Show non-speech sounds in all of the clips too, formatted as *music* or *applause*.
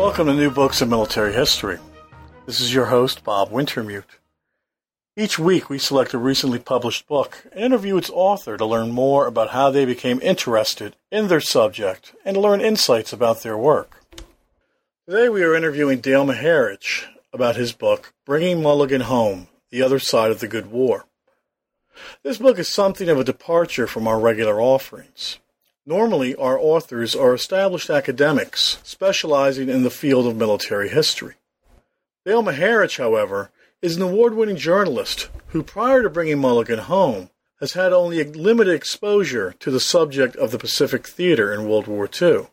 Welcome to New Books in Military History. This is your host, Bob Wintermute. Each week, we select a recently published book and interview its author to learn more about how they became interested in their subject and learn insights about their work. Today, we are interviewing Dale Maharidge about his book, Bringing Mulligan Home The Other Side of the Good War. This book is something of a departure from our regular offerings. Normally, our authors are established academics specializing in the field of military history. Dale Maharidge, however, is an award winning journalist who, prior to bringing Mulligan home, has had only a limited exposure to the subject of the Pacific Theater in World War II.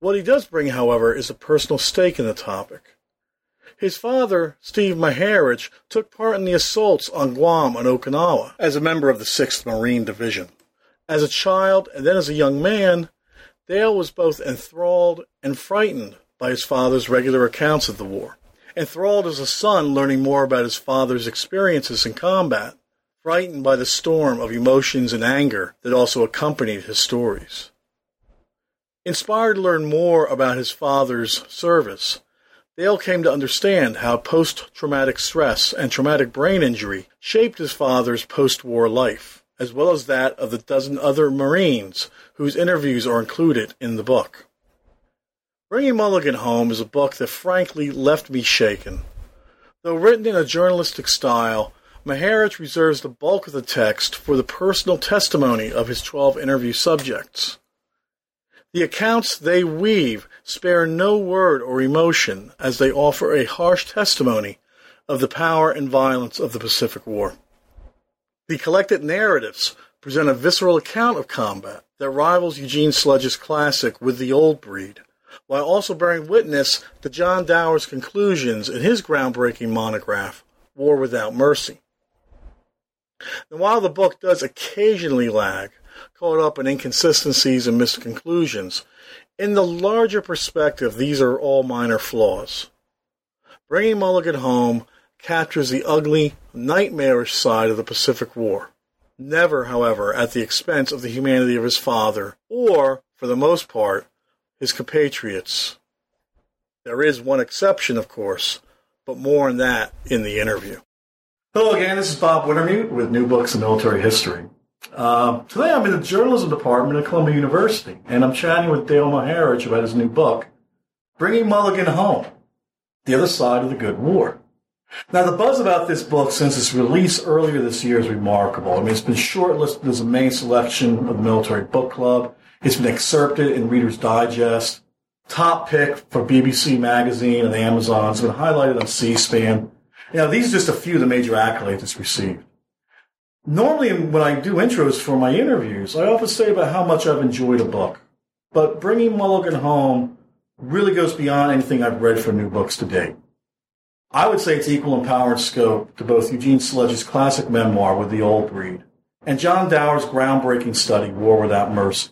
What he does bring, however, is a personal stake in the topic. His father, Steve Maharidge, took part in the assaults on Guam and Okinawa as a member of the 6th Marine Division. As a child and then as a young man, Dale was both enthralled and frightened by his father's regular accounts of the war. Enthralled as a son learning more about his father's experiences in combat, frightened by the storm of emotions and anger that also accompanied his stories. Inspired to learn more about his father's service, Dale came to understand how post traumatic stress and traumatic brain injury shaped his father's post war life as well as that of the dozen other Marines whose interviews are included in the book. Bringing Mulligan Home is a book that frankly left me shaken. Though written in a journalistic style, Maharidge reserves the bulk of the text for the personal testimony of his 12 interview subjects. The accounts they weave spare no word or emotion as they offer a harsh testimony of the power and violence of the Pacific War. The collected narratives present a visceral account of combat that rivals Eugene Sledge's classic With the Old Breed, while also bearing witness to John Dower's conclusions in his groundbreaking monograph, War Without Mercy. And while the book does occasionally lag, caught up in inconsistencies and misconclusions, in the larger perspective, these are all minor flaws. Bringing Mulligan home captures the ugly, nightmarish side of the Pacific War. Never, however, at the expense of the humanity of his father, or, for the most part, his compatriots. There is one exception, of course, but more on that in the interview. Hello again, this is Bob Wintermute with New Books in Military History. Uh, today I'm in the journalism department at Columbia University, and I'm chatting with Dale Maharidge about his new book, Bringing Mulligan Home, The Other Side of the Good War. Now, the buzz about this book since its release earlier this year is remarkable. I mean, it's been shortlisted as a main selection of the Military Book Club. It's been excerpted in Reader's Digest. Top pick for BBC Magazine and Amazon. It's been highlighted on C-SPAN. Know, these are just a few of the major accolades it's received. Normally, when I do intros for my interviews, I often say about how much I've enjoyed a book. But bringing Mulligan home really goes beyond anything I've read for new books to date. I would say it's equal in power and scope to both Eugene Sledge's classic memoir, With the Old Breed, and John Dower's groundbreaking study, War Without Mercy.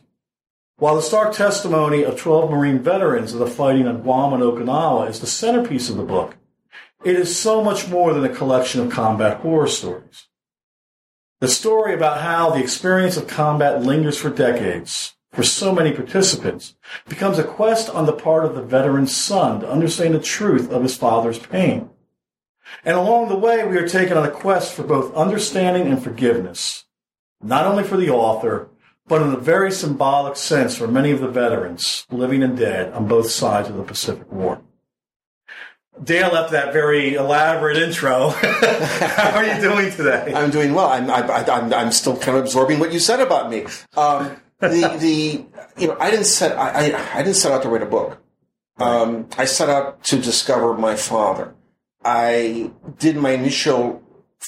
While the stark testimony of 12 Marine veterans of the fighting on Guam and Okinawa is the centerpiece of the book, it is so much more than a collection of combat horror stories. The story about how the experience of combat lingers for decades, for so many participants becomes a quest on the part of the veteran's son to understand the truth of his father's pain. And along the way, we are taken on a quest for both understanding and forgiveness, not only for the author, but in a very symbolic sense for many of the veterans, living and dead, on both sides of the Pacific War. Dale, after that very elaborate intro, *laughs* how are you doing today? I'm doing well. I'm, I, I'm, I'm still kind of absorbing what you said about me. Um, the the you know I didn't set I, I, I didn't set out to write a book. Um, I set out to discover my father. I did my initial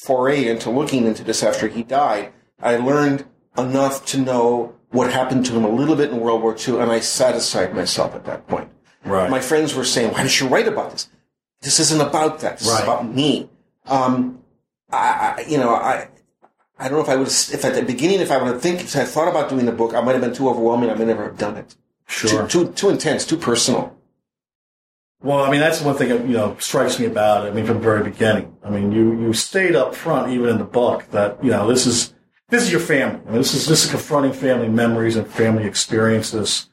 foray into looking into this after he died. I learned enough to know what happened to him a little bit in World War II, and I satisfied myself at that point. Right. My friends were saying, "Why did you write about this? This isn't about that. This Right. is about me." Um, I, I, you know, I, I don't know if I would, if at the beginning, if I would have think, if I thought about doing the book, I might have been too overwhelming. I might never have done it. Sure. Too, too, too intense, too personal. Well, I mean, that's one thing that, you know, strikes me about it. I mean, from the very beginning. I mean, you, you stayed up front, even in the book, that, you know, this is, this is your family. I mean, this is, this is confronting family memories and family experiences.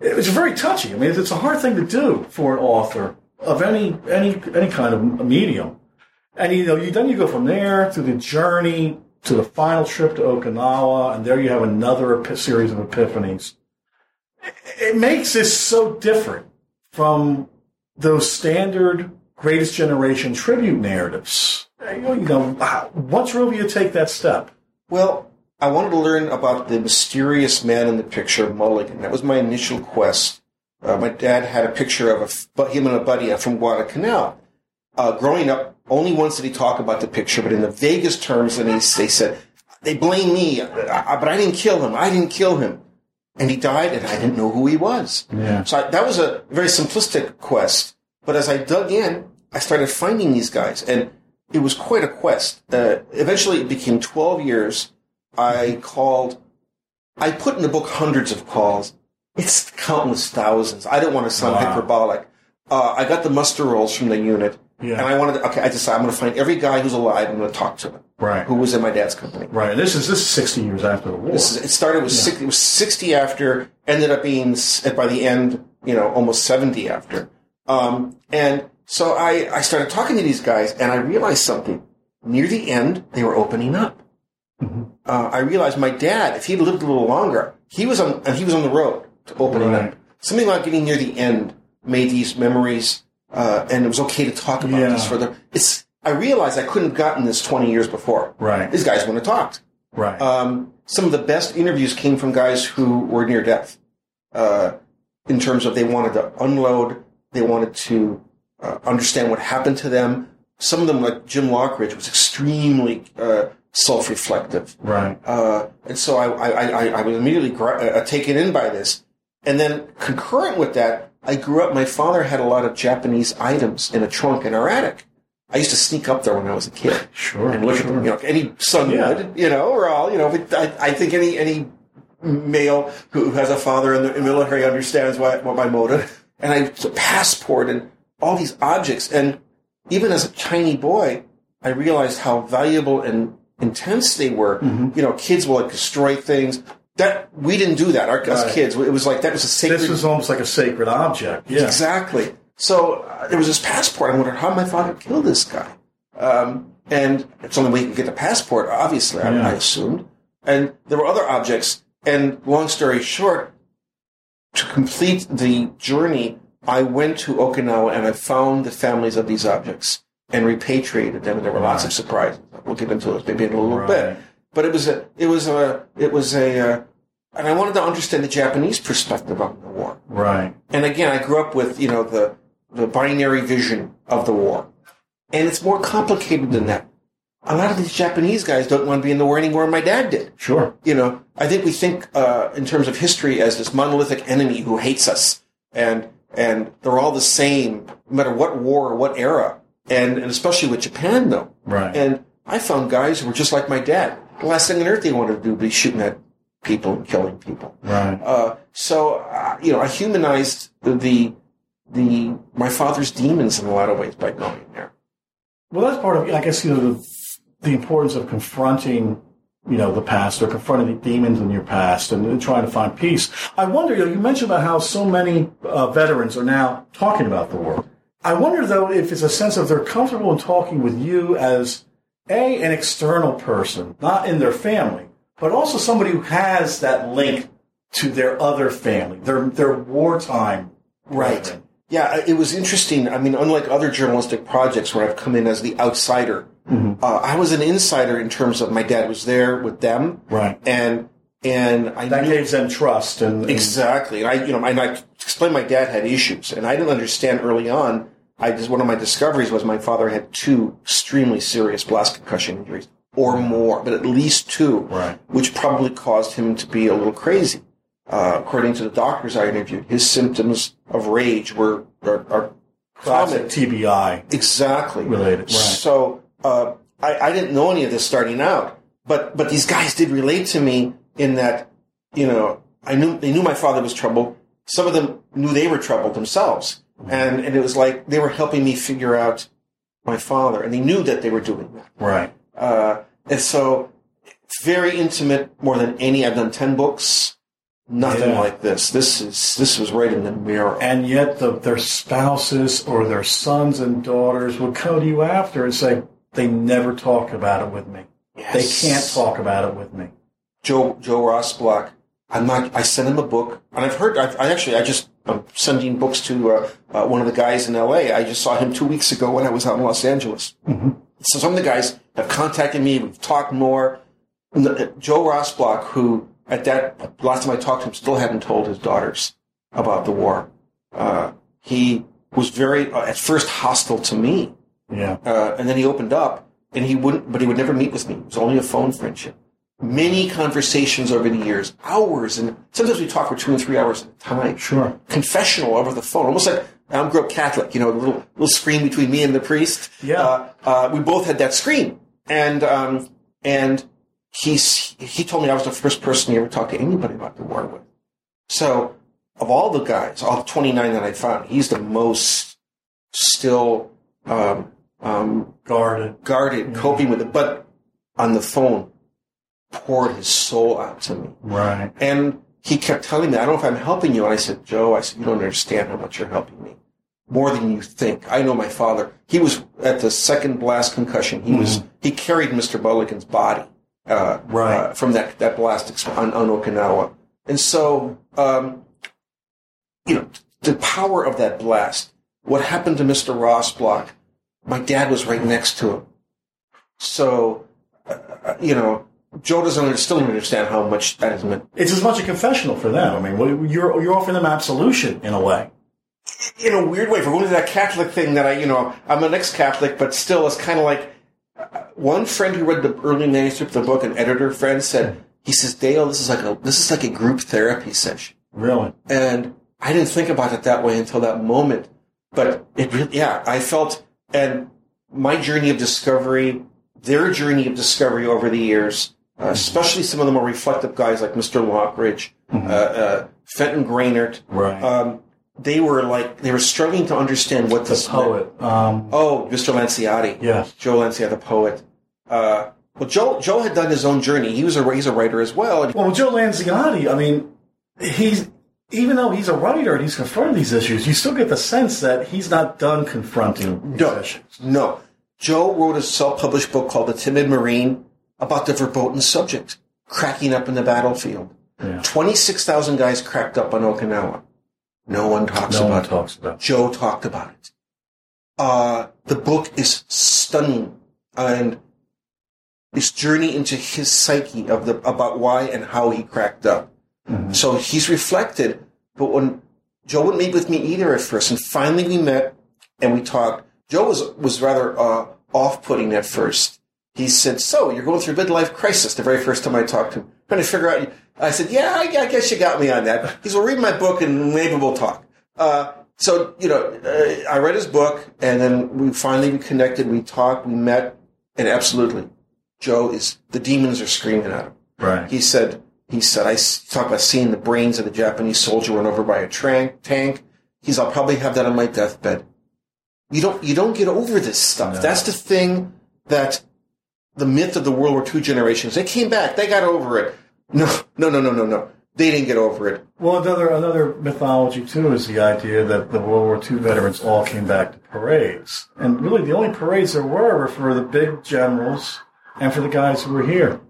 It's very touchy. I mean, it's a hard thing to do for an author of any, any, any kind of medium. And, you know, you, then you go from there to the journey to the final trip to Okinawa, and there you have another epi- series of epiphanies. It, it makes this so different from those standard greatest generation tribute narratives. You know, you know, how- what drove you to take that step? Well, I wanted to learn about the mysterious man in the picture, of Mulligan. That was my initial quest. Uh, my dad had a picture of a, him and a buddy uh, from Guadalcanal. Uh, growing up, only once did he talk about the picture, but in the vaguest terms, and he, they said, they blame me, but I didn't kill him. I didn't kill him. And he died, and I didn't know who he was. Yeah. So I, that was a very simplistic quest. But as I dug in, I started finding these guys, and it was quite a quest. Uh, eventually, it became 12 years. I called, I put in the book hundreds of calls. It's countless thousands. I don't want to sound Wow. hyperbolic. Uh, I got the muster rolls from the unit, Yeah. and I wanted to, okay, I decided I'm going to find every guy who's alive. I'm going to talk to him. Right. who was in my dad's company. Right. This is this is sixty years after the war. This is, it started with six, it was 60 after, ended up being by the end, you know, almost 70 after. Um, and so I, I started talking to these guys and I realized something. Near the end, they were opening up. Uh, I realized my dad, if he'd lived a little longer, he was on, and he was on the road to opening Right. up. Something about getting near the end made these memories, uh, and it was okay to talk about Yeah. this further. It's, I realized I couldn't have gotten this 20 years before. Right. These guys wouldn't have talked right. um, some of the best interviews came from guys who were near death. Uh, in terms of they wanted to unload, they wanted to uh, understand what happened to them. Some of them, like Jim Lockridge, was extremely uh, self-reflective, right. uh, and so I, I, I, I was immediately gra- uh, taken in by this. And then concurrent with that, I grew up. My father had a lot of Japanese items in a trunk in our attic. I used to sneak up there when I was a kid Sure. and look at them. You know, any son Yeah. would. You know, we're all. You know, but I, I think any any male who has a father in the military understands what, what my motive. And I a passport and all these objects. And even as a tiny boy, I realized how valuable and intense they were. Mm-hmm. You know, kids will like destroy things. That we didn't do that. Our us Right. kids, it was like that was a sacred. This was almost like a sacred object. Yeah. Exactly. So uh, there was this passport. I wondered how my father killed this guy. Um, and it's only way you can get the passport, obviously, I, Yeah. I assumed. And there were other objects. And long story short, to complete the journey, I went to Okinawa and I found the families of these objects and repatriated them. And there were lots of surprises. We'll get into those maybe in a little Right. bit. But it was a, it was a, it was a, uh, and I wanted to understand the Japanese perspective on the war. Right. And again, I grew up with, you know, the, the binary vision of the war. And it's more complicated than that. A lot of these Japanese guys don't want to be in the war anymore, and my dad did. Sure. You know, I think we think, uh, in terms of history as this monolithic enemy who hates us. And, and they're all the same, no matter what war or what era. And, and especially with Japan, though. Right. And I found guys who were just like my dad. The last thing on earth they wanted to do would be shooting at people and killing people. right. Uh, so uh, you know, I humanized the the my father's demons in a lot of ways by going there. Well, that's part of, I guess, you know, the, the importance of confronting, you know, the past or confronting the demons in your past and, and trying to find peace. I wonder, you know, you mentioned about how so many uh, veterans are now talking about the war. I wonder, though, if it's a sense of they're comfortable in talking with you as a an external person, not in their family, but also somebody who has that link to their other family, their their wartime brethren. Yeah, it was interesting. I mean, unlike other journalistic projects where I've come in as the outsider, Mm-hmm. uh, I was an insider in terms of my dad was there with them, Right. and and I That knew gives them trust and, and Exactly. And I, you know, and I explained my dad had issues, and I didn't understand early on. I just one of my discoveries was my father had two extremely serious blast concussion injuries, or more, but at least two, Right. which probably caused him to be a little crazy. uh, according to the doctors I interviewed, his symptoms of rage were are, are common. TBI Exactly. related. Right. So uh, I, I didn't know any of this starting out, but but these guys did relate to me in that you know I knew they knew my father was troubled. Some of them knew they were troubled themselves, and and it was like they were helping me figure out my father, and they knew that they were doing that. Right. Uh, and so very intimate, more than any. I've done ten books. Nothing Yeah. like this. This is this was right in the mirror. And yet the, their spouses or their sons and daughters would come to you after and say, they never talk about it with me. Yes. They can't talk about it with me. Joe Joe Rossblock. I'm not. I sent him a book, and I've heard. I've, I actually. I just. I'm sending books to uh, uh, one of the guys in L.A. I just saw him two weeks ago when I was out in Los Angeles. So some of the guys have contacted me. We've talked more. Uh, Joe Rossblock, who at that last time I talked to him, still hadn't told his daughters about the war. Uh, he was very uh, at first hostile to me. Yeah. Uh, and then he opened up, and he wouldn't, but he would never meet with me. It was only a phone friendship. Many conversations over the years, hours, and sometimes we talk for two and three hours at a time. Sure. Confessional over the phone, almost like I'm grew up Catholic. You know, a little little screen between me and the priest. Yeah. Uh, uh, we both had that screen, and um, and he's he told me I was the first person he ever talked to anybody about the war with. So, of all the guys, all 29 that I found, he's the most still um, um, Guarded. guarded, coping with it, but on the phone, poured his soul out to me. Right. And he kept telling me, I don't know if I'm helping you. And I said, Joe, I said, you don't understand how much you're helping me. More than you think. I know my father. He was at the second blast concussion. He was, he carried Mr. Mulligan's body, uh, Right. uh, from that, that blast ex- on, on Okinawa. And so, um, you know, the power of that blast, what happened to Mr. Ross Block, my dad was right next to him. So, uh, you know, Joe doesn't still don't understand how much that has meant. It's as much a confessional for them. I mean, you're, you're offering them absolution in a way. In a weird way, for going to that Catholic thing that I, you know, I'm an ex-Catholic, but still, it's kind of like uh, one friend who read the early manuscript of the book, an editor friend, said, he says, Dale, this is like a this is like a group therapy session. Really. And I didn't think about it that way until that moment. But it really, yeah, I felt, and my journey of discovery, their journey of discovery over the years, uh, especially some of the more reflective guys like Mr. Lockridge, uh, uh, Fenton Grainert, Right. um, they were like, they were struggling to understand what the this meant. poet. Um, Oh, Mr. Lanciotti. yes. Joe Lanciotti, the poet. Uh, well, Joe, Joe had done his own journey. He was a, he's a writer as well. Well, Joe Lanciotti, I mean, he's even though he's a writer and he's confronted these issues, you still get the sense that he's not done confronting these No. issues. No. Joe wrote a self-published book called The Timid Marine about the verboten subject, cracking up in the battlefield. Yeah. 26,000 guys cracked up on Okinawa. No one talks No about one it. talks about. it. Joe talked about it. Uh, the book is stunning and this journey into his psyche of the, about why and how he cracked up. Mhm. So he's reflected, but when Joe wouldn't meet with me either at first, and finally we met and we talked. Joe was was rather uh, off-putting at first. He said, "So you're going through a midlife crisis." The very first time I talked to him, trying to figure out. I said, "Yeah, I, I guess you got me on that." He said, "Well, read my book and maybe we'll talk." Uh, so you know, uh, I read his book, and then we finally connected. We talked, we met, and absolutely, Joe is the demons are screaming at him. Right. He said, he said, I s- talk about seeing the brains of the Japanese soldier run over by a tank. He's, I'll probably have that on my deathbed. You don't, you don't get over this stuff. No. That's the thing that the myth of the World War II generations, they came back, they got over it. No, no, no, no, no, no. They didn't get over it. Well, another another mythology too is the idea that the World War II veterans all came back to parades, and really the only parades there were were for the big generals and for the guys who were here.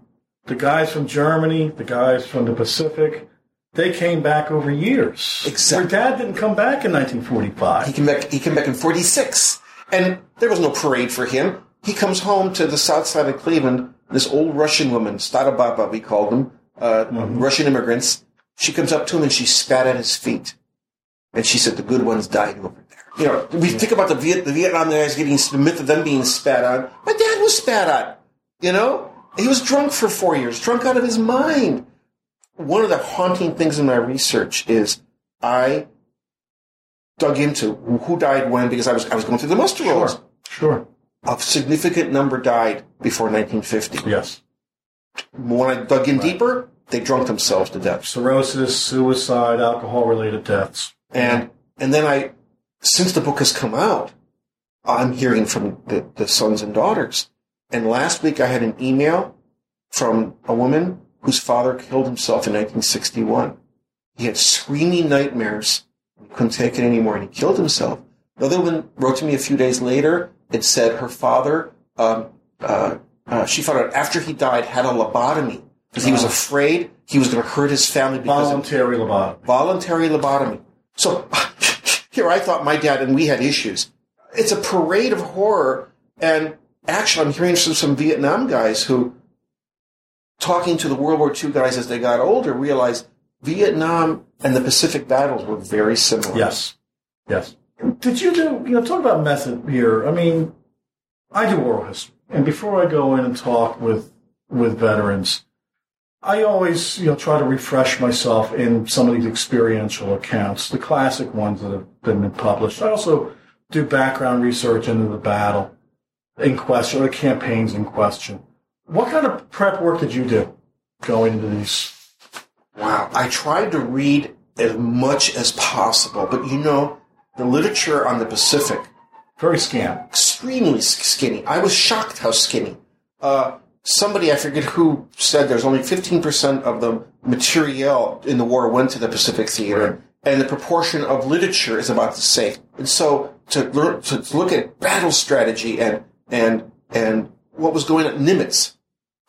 The guys from Germany, the guys from the Pacific, they came back over years. Exactly. Your dad didn't come back in 1945. He came back, he came back in 46. And there was no parade for him. He comes home to the south side of Cleveland. This old Russian woman, Starababa, we called them, uh, Russian immigrants. She comes up to him and she spat at his feet. And she said, the good ones died over there. You know, we think about the, Viet, the Vietnam guys getting, the myth of them being spat on. My dad was spat on. You know? He was drunk for four years, drunk out of his mind. one of the haunting things in my research is I dug into who died when because I was I was going through the muster rolls. Sure. A significant number died before 1950. Yes. When I dug in deeper, they drunk themselves to death. Cirrhosis, suicide, alcohol related deaths. And and then I, since the book has come out, I'm hearing from the, the sons and daughters. And last week I had an email from a woman whose father killed himself in 1961. He had screaming nightmares. He couldn't take it anymore and he killed himself. Another woman wrote to me a few days later and said her father, um, uh, uh, she found out after he died, had a lobotomy because he was afraid he was going to hurt his family because of Voluntary lobotomy. voluntary lobotomy. So *laughs* here I thought my dad and we had issues. It's a parade of horror. And actually, I'm hearing from some Vietnam guys who, talking to the World War II guys as they got older, realized Vietnam and the Pacific battles were very similar. Yes. Yes. Did you do, you know, talk about method here. I mean, I do oral history. And before I go in and talk with, with veterans, I always, you know, try to refresh myself in some of these experiential accounts, the classic ones that have been published. I also do background research into the battle in question, or the campaigns in question. What kind of prep work did you do going into these? Wow. I tried to read as much as possible, but you know, the literature on the Pacific Very scant. extremely skinny. I was shocked how skinny. Uh, somebody, I forget who, said there's only 15% of the material in the war went to the Pacific Theater, Right. and the proportion of literature is about the same. And so to learn to look at battle strategy and and and what was going on, Nimitz.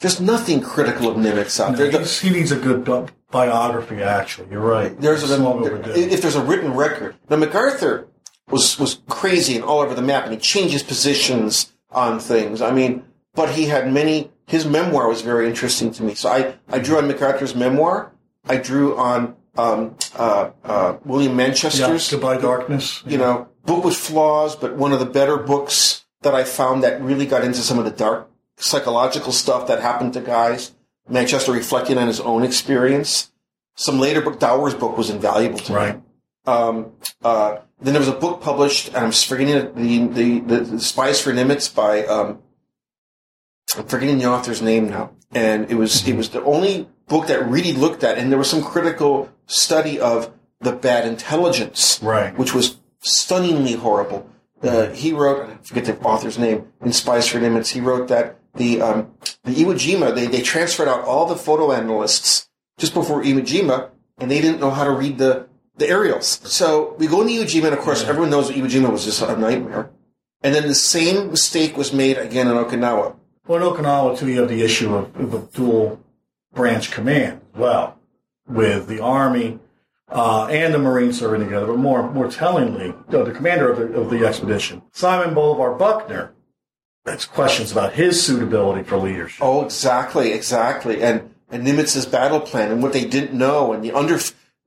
There's nothing critical of Nimitz out there. The- he needs a good bi- biography, actually. You're right. there's It's a, overdue. if there's a written record. Now MacArthur was was crazy and all over the map, and he changed his positions on things. I mean, but he had many. His memoir was very interesting to me. So I I drew on MacArthur's memoir. I drew on um, uh, uh, William yeah, Manchester's. Goodbye Darkness. You know, book with flaws, but one of the better books that I found that really got into some of the dark psychological stuff that happened to guys. Manchester reflecting on his own experience. Some later book, Dower's book was invaluable to me. Um, uh, then there was a book published, and I'm forgetting the, the, the, the Spies for Nimitz by, um, I'm forgetting the author's name now. And it was, it was the only book that really looked at, and there was some critical study of the bad intelligence, Right. which was stunningly horrible. Uh, he wrote, I forget the author's name, in Spies for Nimitz, he wrote that the, um, the Iwo Jima, they, they transferred out all the photo analysts just before Iwo Jima, and they didn't know how to read the, the aerials. So we go into Iwo Jima, and of course, everyone knows that Iwo Jima was just a nightmare. And then the same mistake was made again in Okinawa. Well, in Okinawa, too, you have the issue of, of a dual branch command as well, with the Army uh, and the Marines serving together. But more, more tellingly, uh, the commander of the, of the expedition, Simon Bolivar Buckner, has questions about his suitability for leadership. Oh, exactly, exactly. And and Nimitz's battle plan and what they didn't know and the under,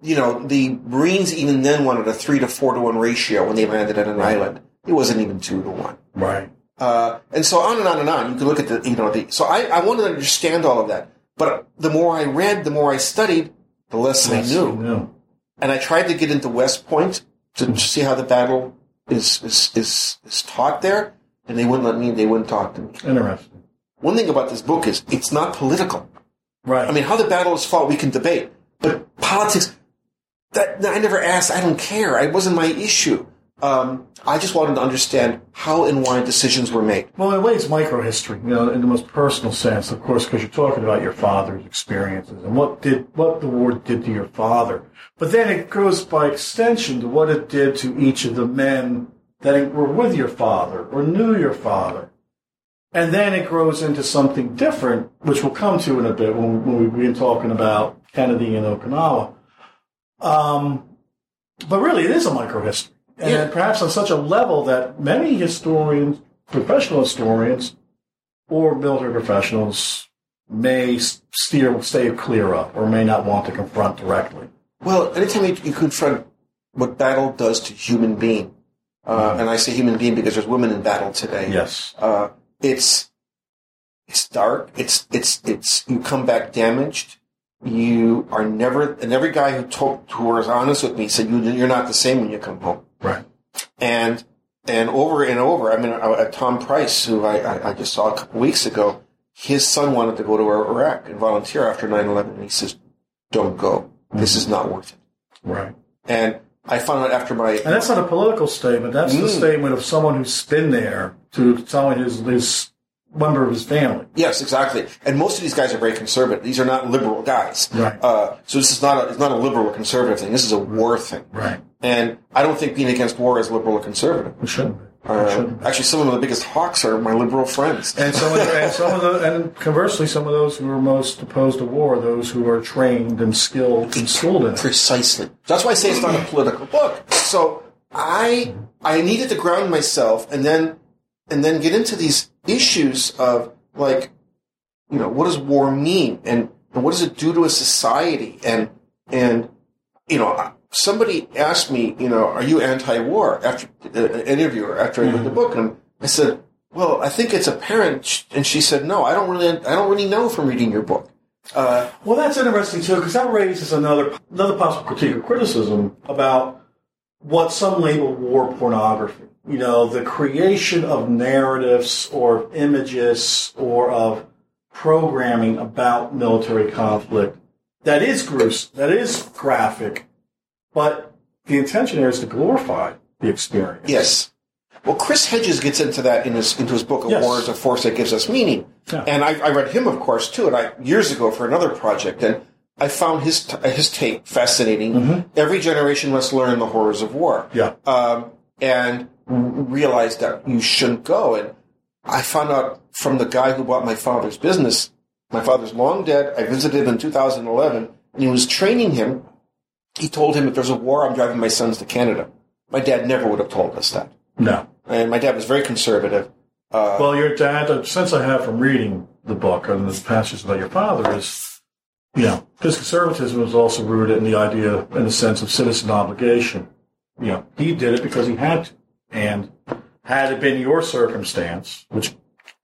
you know, the Marines even then wanted a three to four to one ratio when they landed at an island. It wasn't even two to one. Right. Uh, and so on and on and on. You can look at the, you know, the, so I, I wanted to understand all of that. But the more I read, the more I studied, the less I knew. No. And I tried to get into West Point to see how the battle is, is, is, is taught there. And they wouldn't let me, they wouldn't talk to me. Interesting. One thing about this book is it's not political. Right. I mean, how the battle is fought, we can debate. But politics, that I never asked. I don't care. It wasn't my issue. Um, I just wanted to understand how and why decisions were made. Well, in a way, it's microhistory, you know, in the most personal sense, of course, because you're talking about your father's experiences and what did what the war did to your father. But then it goes by extension to what it did to each of the men that were with your father or knew your father. And then it grows into something different, which we'll come to in a bit when, when we begin talking about Kennedy and Okinawa. Um, but really, it is a microhistory. And Yeah. perhaps on such a level that many historians, professional historians, or military professionals may steer, stay clear of or may not want to confront directly. Well, anytime you, confront what battle does to human being, uh, and I say human being because there's women in battle today. Yes. Uh, it's it's dark. It's it's it's you come back damaged. you are never, and every guy who told, who was honest with me said, you, you're not the same when you come home. Right. And, and over and over, I mean, uh, Tom Price, who I, I, I just saw a couple weeks ago, his son wanted to go to Iraq and volunteer after 9-11, and he says, don't go. This is not worth it. Right. And I found out after my, And that's not a political statement. That's the Mm. statement of someone who's been there to someone his his member of his family. yes, exactly. And most of these guys are very conservative. These are not liberal guys. Right. Uh, so this is not a, it's not a liberal or conservative thing. This is a war thing. Right. And I don't think being against war is liberal or conservative. We shouldn't be. Uh, actually, some of the biggest hawks are my liberal friends. And some of the, and some of the, and conversely, some of those who are most opposed to war are those who are trained and skilled and schooled in it. Precisely. That's why I say it's not a political book. So I I needed to ground myself and then and then get into these issues of like, you know, what does war mean and, and what does it do to a society and and you know somebody asked me, you know, are you anti-war after uh, an interviewer after I read the book and I said, well, I think it's apparent and she said, no, I don't really I don't really know from reading your book. Uh, Well, that's interesting too, because that raises another another possible critique or criticism about what some label war pornography. You know, the creation of narratives or images or of programming about military conflict that is gruesome, that is graphic, but the intention there is to glorify the experience. Yes. Well, Chris Hedges gets into that in his into his book of Yes. War as a Force That Gives Us Meaning, Yeah. and I, I read him, of course, too, and I years ago for another project, and I found his t- his take fascinating. Every generation must learn the horrors of war, Yeah. um, and realize that you shouldn't go. And I found out from the guy who bought my father's business. My father's long dead. I visited him in 2011, and he was training him. He told him, "If there's a war, I'm driving my sons to Canada." My dad never would have told us that. No. And my dad was very conservative. Uh, Well, your dad, the sense I have from reading the book and the passages about your father is, you know, his conservatism was also rooted in the idea, in the sense of citizen obligation. You know, he did it because he had to. And had it been your circumstance, which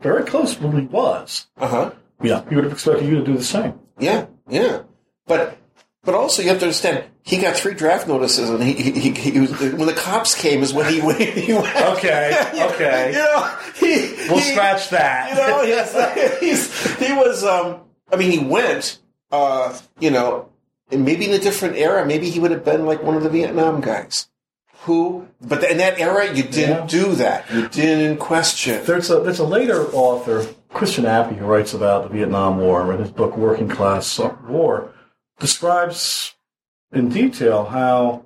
very closely was, uh huh. yeah, he would have expected you to do the same. Yeah, yeah. But but also you have to understand he got three draft notices, and he he, he, he was when the cops came is when he went. *laughs* He went Okay, *laughs* okay. You know, he, We'll scratch that. You know, yes, *laughs* he's, he was. Um, I mean, he went. Uh, you know, and maybe in a different era, maybe he would have been like one of the Vietnam guys. Who, but in that era, you didn't Yeah. do that. You didn't question. There's a there's a later author, Christian Appy, who writes about the Vietnam War in his book Working Class War, describes in detail how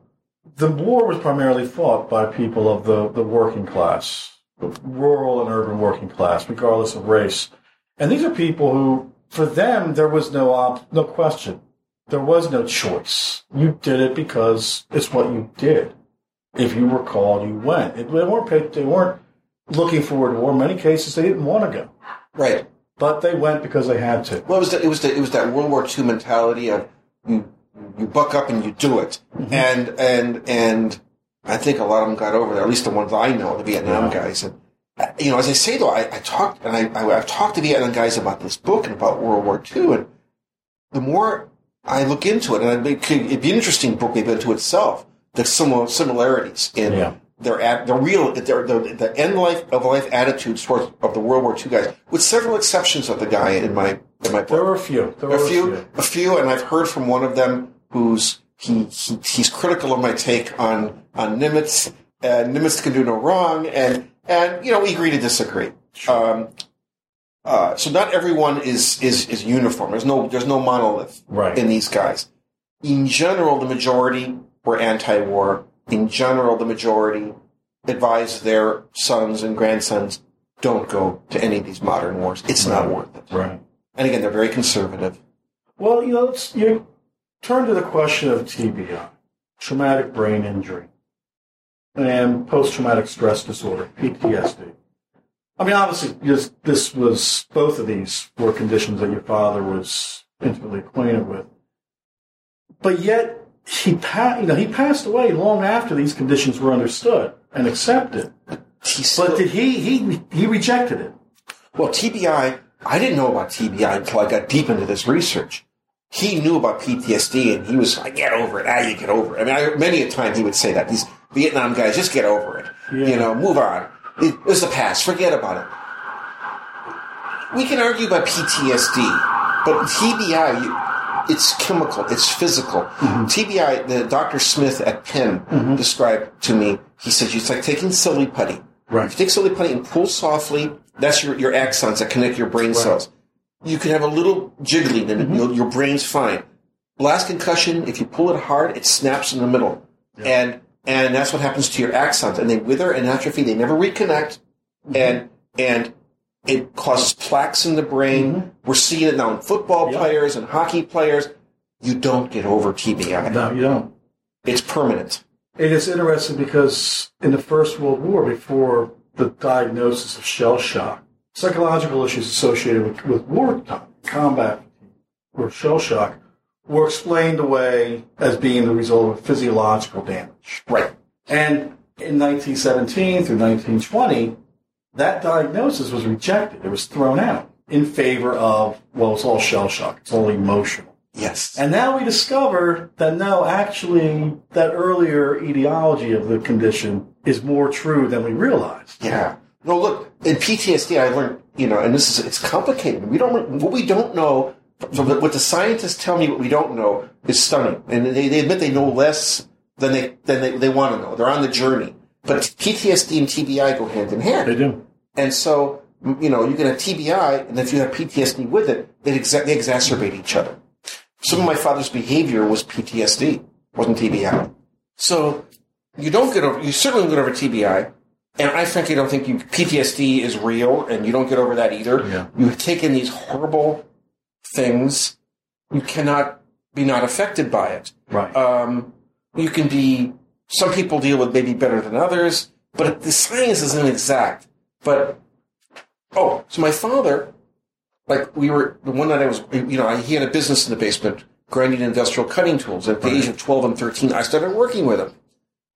the war was primarily fought by people of the, the working class, the rural and urban working class, regardless of race. And these are people who, for them, there was no op- no question. There was no choice. You did it because it's what you did. If you were called, you went. It, they weren't paid, they weren't looking forward to war. In many cases, they didn't want to go, Right. but they went because they had to. Well, it was the, it was the, it was that World War II mentality of you buck up and you do it, and and and I think a lot of them got over there. At least the ones I know, the Vietnam Yeah. guys. And uh, you know, as I say though, I, I talked and I, I I've talked to Vietnam guys about this book and about World War II, and the more I look into it, and it'd be, it'd be an interesting book maybe into itself. The similar similarities in Yeah. their at the real their the, the end life of life attitudes towards of the World War II guys, with several exceptions of the guy in my in my book There were a few. There were a few, a few, and I've heard from one of them who's he, he he's critical of my take on on Nimitz. And Nimitz can do no wrong, and and you know we agree to disagree. Um, uh, so not everyone is is is uniform. There's no there's no monolith Right. in these guys. In general, the majority were anti-war. In general, the majority advise their sons and grandsons don't go to any of these modern wars. It's not worth it. Right. And again, they're very conservative. Well, you know, let's, you turn to the question of TBI, traumatic brain injury, and post-traumatic stress disorder, PTSD. I mean, obviously, this, this was both of these were conditions that your father was intimately acquainted with, but yet he pa- you know he passed away long after these conditions were understood and accepted. Still, But did he he he rejected it? well, TBI, I didn't know about TBI until I got deep into this research. he knew about PTSD and he was like, get over it. Ah, you get over it. I mean, I, many a time he would say that. These Vietnam guys, just get over it. Yeah. You know, move on. It was the past. Forget about it. We can argue about PTSD, but TBI, you, it's chemical, it's physical. Mm-hmm. TBI, the Dr. Smith at Penn described to me, he said, it's like taking silly putty. Right. If you take silly putty and pull softly, that's your, your axons that connect your brain cells. You can have a little jiggling and your, your brain's fine. Blast concussion, if you pull it hard, it snaps in the middle. And, and that's what happens to your axons. And they wither and atrophy. They never reconnect. Mm-hmm. And, and it causes plaques in the brain. Mm-hmm. We're seeing it now in football Yeah. players and hockey players. You don't get over TBI. No, you don't. It's permanent. It is interesting because in the First World War, before the diagnosis of shell shock, psychological issues associated with, with wartime, combat or shell shock, were explained away as being the result of physiological damage. Right. And in 1917 through 1920, that diagnosis was rejected. It was thrown out in favor of, well, it's all shell shock. It's all emotional. Yes. And now we discover that no, actually, that earlier etiology of the condition is more true than we realized. Yeah. No, look, in PTSD, I learned, you know, and this is, it's complicated. We don't, what we don't know, so what the scientists tell me what we don't know is stunning. And they, they admit they know less than they, than they, they want to know. They're on the journey. But PTSD and TBI go hand in hand. They do. And so, you know, you can have TBI, and if you have PTSD with it, they, exa- they exacerbate each other. Some of my father's behavior was PTSD, wasn't TBI. So, you don't get over, you certainly don't get over TBI, and I frankly don't think you, PTSD is real, and you don't get over that either. Yeah. You take in these horrible things, you cannot be not affected by it. Right. Um, you can be, some people deal with maybe better than others, but the science isn't exact. But, oh, so my father, like we were, the one night I was, you know, he had a business in the basement, grinding industrial cutting tools. At the age of 12 and 13, I started working with him.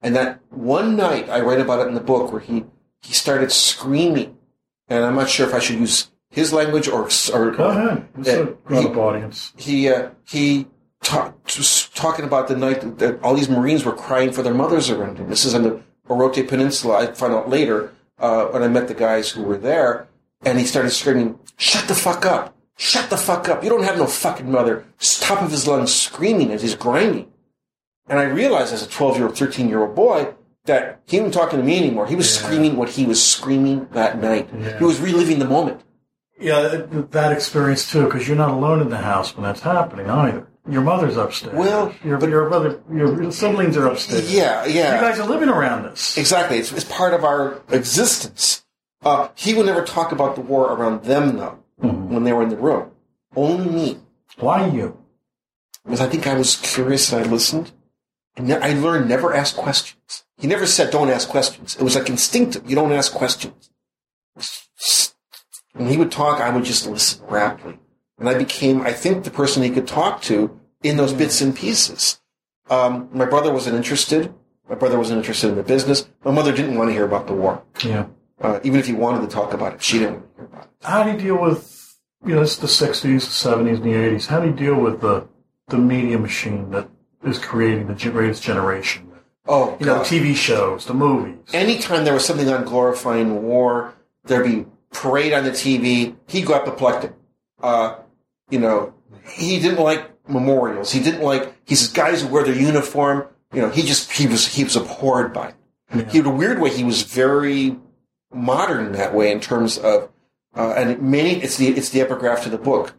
And that one night, I write about it in the book where he, he started screaming. And I'm not sure if I should use his language or, or Go ahead. It's Yeah, a grown up he- audience. he uh, he was talking about the night that, that all these Marines were crying for their mothers around him. This is on the Orote Peninsula. I found out later uh, when I met the guys who were there, and he started screaming, "Shut the fuck up! Shut the fuck up! You don't have no fucking mother!" Top of his lungs, screaming as he's grinding. And I realized as a twelve year old, thirteen year old boy that he wasn't talking to me anymore. He was Yeah. screaming what he was screaming that night. Yeah. He was reliving the moment. Yeah, that experience too, because you're not alone in the house when that's happening either. Your mother's upstairs. Well, your but- your brother, your siblings are upstairs. Yeah, yeah. You guys are living around this. Exactly. It's, it's part of our existence. Uh, he would never talk about the war around them, though, when they were in the room. Only me. Why you? Because I think I was curious and I listened. And I learned never ask questions. He never said, don't ask questions. It was like instinctive. You don't ask questions. When he would talk, I would just listen rapidly. And I became, I think, the person he could talk to in those bits and pieces. Um, my brother wasn't interested. My brother wasn't interested in the business. My mother didn't want to hear about the war. Yeah. Uh, even if he wanted to talk about it, she didn't hear about it. How do you deal with, you know, it's the 60s, the 70s, and the 80s. How do you deal with the, the media machine that is creating the greatest generation? Oh, You know, God. the TV shows, the movies. anytime there was something on glorifying war, there'd be parade on the TV. He'd go apoplectic. Uh, you know, he didn't like memorials. He didn't like. He says guys who wear their uniform. You know, he just he was he was abhorred by it. He, in a weird way, he was very modern in that way in terms of, uh, and many it's the it's the epigraph to the book.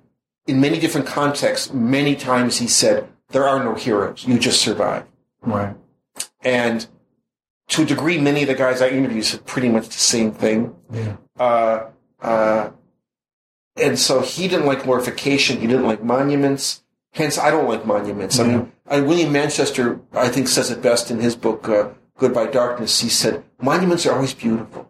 In many different contexts, many times he said, "There are no heroes. You just survive." Right. And to a degree, many of the guys I interviewed said pretty much the same thing. Yeah. Uh, uh, and so he didn't like glorification. He didn't like monuments. Hence, I don't like monuments. I mean, I, William Manchester, I think, says it best in his book, uh, Goodbye Darkness. He said, monuments are always beautiful.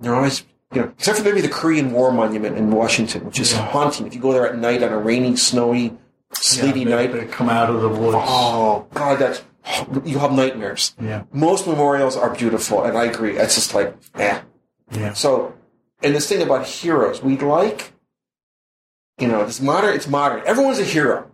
They're always, you know, except for maybe the Korean War Monument in Washington, which is haunting. If you go there at night on a rainy, snowy, sleety Yeah, they, night, they come out of the woods. oh, God, that's, you have nightmares. Yeah. Most memorials are beautiful, and I agree. It's just like, eh. Yeah. So, and this thing about heroes, we like, you know, this modern, it's modern. Everyone's a hero.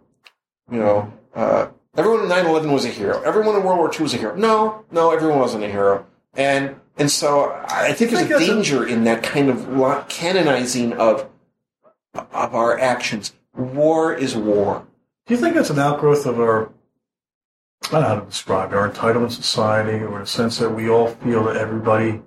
You know, uh, everyone in 9/11 was a hero. Everyone in World War II was a hero. No, no, everyone wasn't a hero. And and so I think there's think a that's a- danger in that kind of canonizing of of our actions. War is war. Do you think it's an outgrowth of our, I don't know how to describe it, our entitlement society, or the sense that we all feel that everybody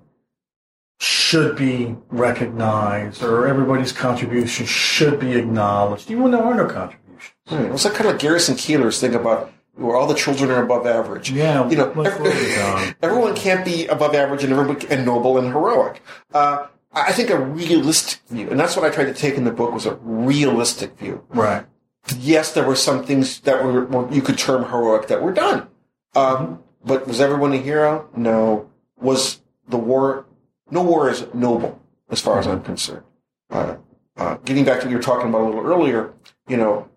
should be recognized, or everybody's contribution should be acknowledged, even when there are no contributions? Hmm. It's like kind of like Garrison Keillor's thing about where all the children are above average. Yeah, You know, let's ev- slow it down. everyone can't be above average and everyone and noble and heroic. Uh, I think a realistic view, and that's what I tried to take in the book, was a realistic view. Right. Yes, there were some things that were, were you could term heroic that were done, um, but was everyone a hero? No. Was the war? No war is noble, as far as I'm concerned. Uh, uh, getting back to what you were talking about a little earlier, you know,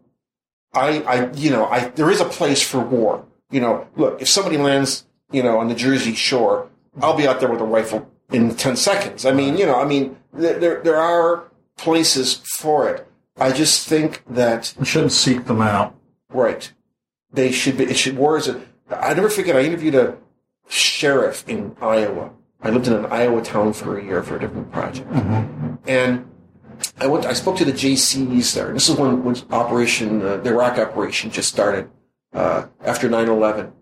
I, I, you know, I, there is a place for war. You know, look, if somebody lands, you know, on the Jersey shore, I'll be out there with a rifle in 10 seconds. I mean, you know, I mean, there, there, there are places for it. I just think that, We shouldn't seek them out. right, they should be, it should, war is a, I never forget, I interviewed a sheriff in Iowa. I lived in an Iowa town for a year for a different project. Mm-hmm. And I went. I spoke to the Jaycees there. This is when when Operation uh, the Iraq operation just started uh, after 9-11.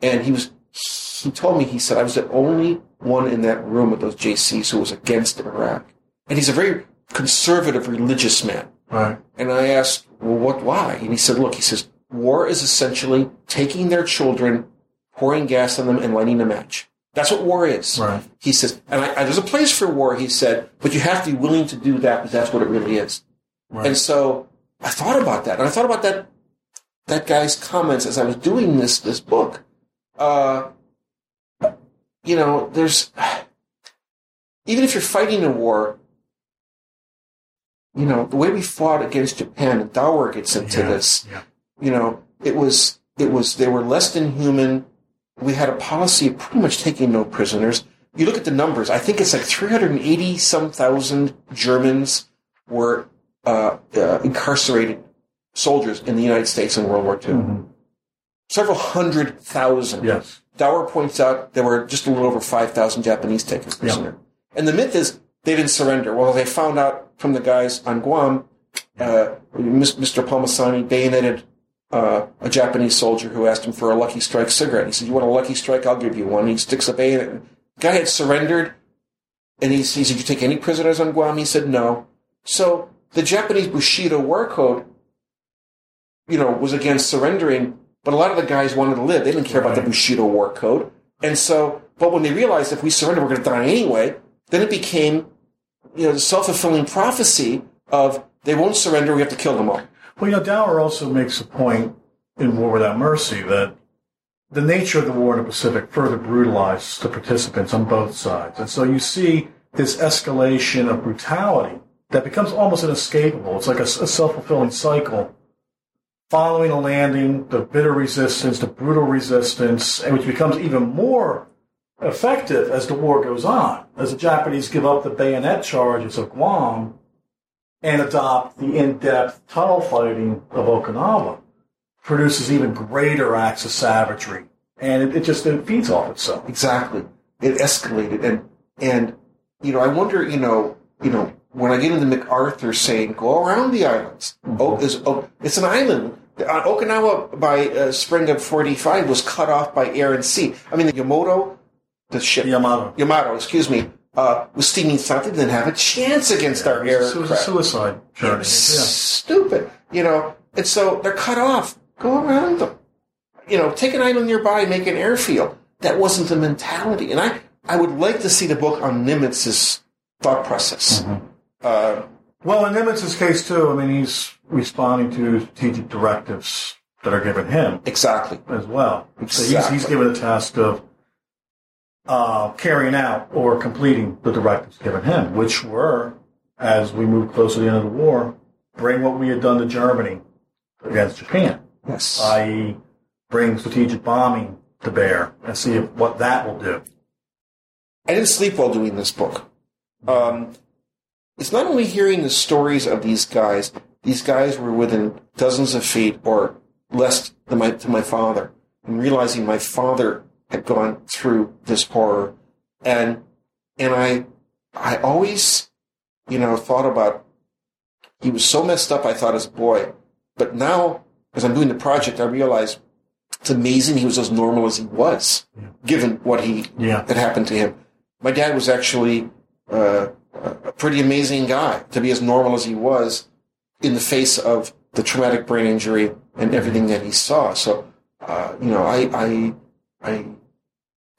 and he was. He told me he said I was the only one in that room with those Jaycees who was against Iraq, and he's a very conservative religious man. Right. And I asked, well, what? Why? And he said, look, he says war is essentially taking their children, pouring gas on them, and lighting a match. That's what war is. Right. He says, and I, I, there's a place for war, he said, but you have to be willing to do that because that's what it really is. Right. And so I thought about that, and I thought about that that guy's comments as I was doing this this book. Uh, you know, there's even if you're fighting a war, you know, the way we fought against Japan, and Dower gets into Yeah, this. yeah. You know, it was it was they were less than human. We had a policy of pretty much taking no prisoners. You look at the numbers. I think it's like 380 some thousand Germans were uh, uh, incarcerated soldiers in the United States in World War II. Mhm. Several hundred thousand. Yes. Dower points out there were just a little over 5,000 Japanese taken prisoner. And the myth is they didn't surrender. Well, they found out from the guys on Guam, uh, Mr. Palmasani bayoneted uh, a Japanese soldier who asked him for a Lucky Strike cigarette. He said, You want a Lucky Strike? I'll give you one. He sticks a bayonet. Guy had surrendered. And he, he said, Did you take any prisoners on Guam? He said, No. So the Japanese Bushido war code, you know, was against surrendering, but a lot of the guys wanted to live. They didn't care about the Bushido war code. And so, but when they realized if we surrender, we're going to die anyway, then it became, you know, the self-fulfilling prophecy of they won't surrender, we have to kill them all. Well, you know, Dower also makes a point in War Without Mercy that the nature of the war in the Pacific further brutalized the participants on both sides. And so you see this escalation of brutality that becomes almost inescapable. It's like a, a self-fulfilling cycle. Following a landing, the bitter resistance, the brutal resistance, and which becomes even more effective as the war goes on. As the Japanese give up the bayonet charges of Guam, and adopt the in-depth tunnel fighting of Okinawa produces even greater acts of savagery, and it, it just it feeds off itself. Exactly. It escalated, and and you know, I wonder, you know, you know, when I get into MacArthur saying go around the islands, oh, is, oh, it's an island. Uh, Okinawa by uh, spring of '45 was cut off by air and sea. I mean, the Yamato, the ship Yamato. Yamato, excuse me, uh, was steaming south. They didn't have a chance against our It was a aircraft. suicide journey. Yeah. Stupid, you know. And so they're cut off. Go around them. You know, take an island nearby, make an airfield. That wasn't the mentality. And I, I would like to see the book on Nimitz's thought process. Mm-hmm. Uh, Well, in Nimitz's case too, I mean, he's responding to strategic directives that are given him exactly. as well. So he's, he's given the task of uh, carrying out or completing the directives given him, which were, as we move closer to the end of the war, bring what we had done to Germany against Japan. Yes. i.e., bring strategic bombing to bear and see if, what that will do. I didn't sleep while doing this book. Um, it's not only hearing the stories of these guys. These guys were within dozens of feet or less to my to my father, and realizing my father had gone through this horror, and and I I always you know thought about he was so messed up. I thought as a boy, but now as I'm doing the project, I realize it's amazing he was as normal as he was, Yeah. given what he Yeah. that happened to him. My dad was actually uh, a pretty amazing guy to be as normal as he was in the face of the traumatic brain injury and everything that he saw. So, uh, you know, I, I, I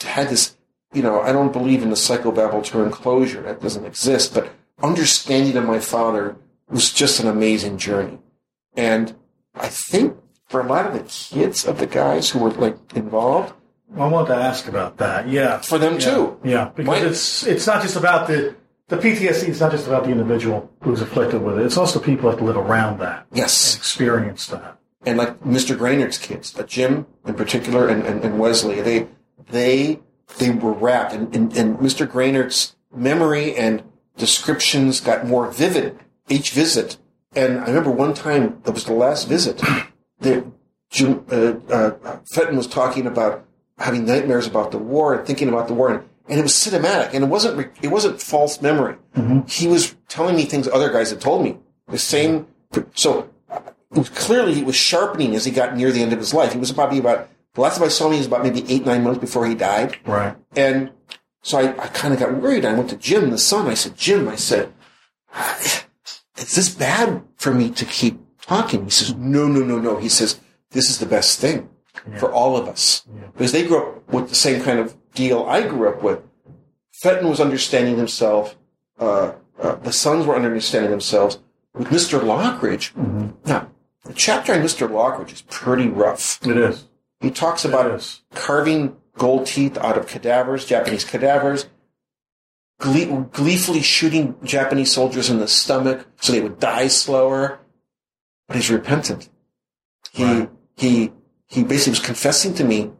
had this, you know, I don't believe in the psychobabble term closure. That doesn't exist. But understanding of my father was just an amazing journey. And I think for a lot of the kids of the guys who were like involved, I want to ask about that. Yeah. for them Yeah. too. Yeah, because My- it's it's not just about the the PTSD. It's not just about the individual who's afflicted with it. It's also people that live around that, Yes. experience that. and like Mr. Grahnert's kids, Jim in particular, and, and, and Wesley, they they they were wrapped, and, and, and Mr. Grahnert's memory and descriptions got more vivid each visit. And I remember one time that was the last visit. That Jim uh, uh, Fenton was talking about having nightmares about the war and thinking about the war, and, and it was cinematic, and it wasn't re- it wasn't false memory. He was telling me things other guys had told me. The same. So it was clearly he was sharpening as he got near the end of his life. He was probably about the last time I saw him, he was about maybe eight nine months before he died. Right. And so I, I kind of got worried. I went to Jim, the son. I said, Jim, I said, is this bad for me to keep talking? He says, no, no, no, no. He says, this is the best thing for all of us. Because they grew up with the same kind of deal I grew up with. Fenton was understanding himself. Uh, uh, the sons were understanding themselves. With Mr. Lockridge, now, the chapter on Mr. Lockridge is pretty rough. It is. He talks about carving gold teeth out of cadavers, Japanese cadavers, glee- gleefully shooting Japanese soldiers in the stomach so they would die slower. But he's repentant. He Right. he he basically was confessing to me,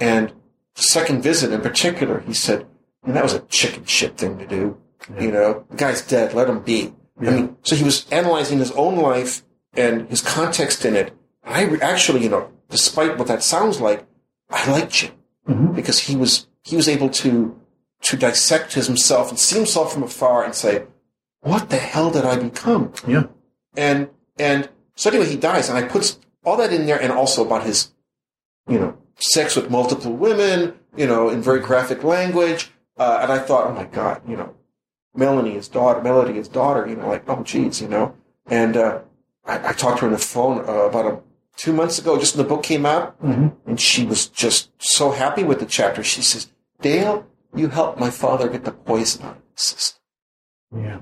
and the second visit in particular, he said, "And that was a chicken shit thing to do. You know, the guy's dead. Let him be." I mean, so he was analyzing his own life and his context in it. I actually, you know, despite what that sounds like, I liked Jim Mhm. because he was he was able to to dissect himself and see himself from afar and say, "What the hell did I become?" Yeah. And and so anyway, he dies, and I put all that in there, and also about his, you know, sex with multiple women, you know, in very graphic language. Uh, and I thought, oh my god, you know, Melanie, his daughter, Melody, his daughter, you know, like, oh geez, you know. And uh, I, I talked to her on the phone uh, about a, two months ago, just when the book came out, Mhm. and she was just so happy with the chapter. She says, Dale, you helped my father get the poison out of his system. Yeah.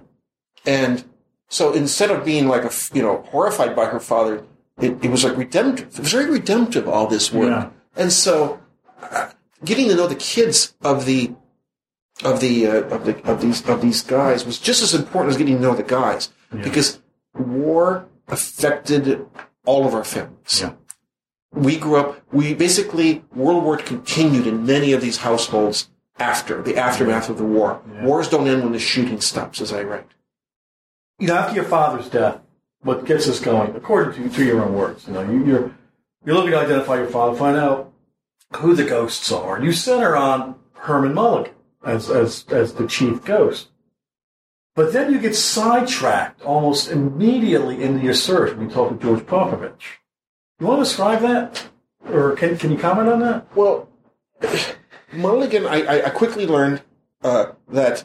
And so instead of being like a, you know, horrified by her father, it, it was like redemptive. It was very redemptive, all this work. Yeah. And so uh, getting to know the kids of the, of the, uh, of the, of these, of these guys was just as important as getting to know the guys Yeah. because war affected all of our families. Yeah. We grew up, we basically, World War continued in many of these households after, the aftermath of the war. Yeah. Wars don't end when the shooting stops, as I write. You know, after your father's death, what gets us going, according to, to your own words, you know, you, you're you're looking to identify your father, find out who the ghosts are, and you center on Herman Mulligan as as as the chief ghost. But then you get sidetracked almost immediately into your search when you talk to George Popovich. You want to describe that, or can can you comment on that? Well, Mulligan, I, I, quickly learned uh, that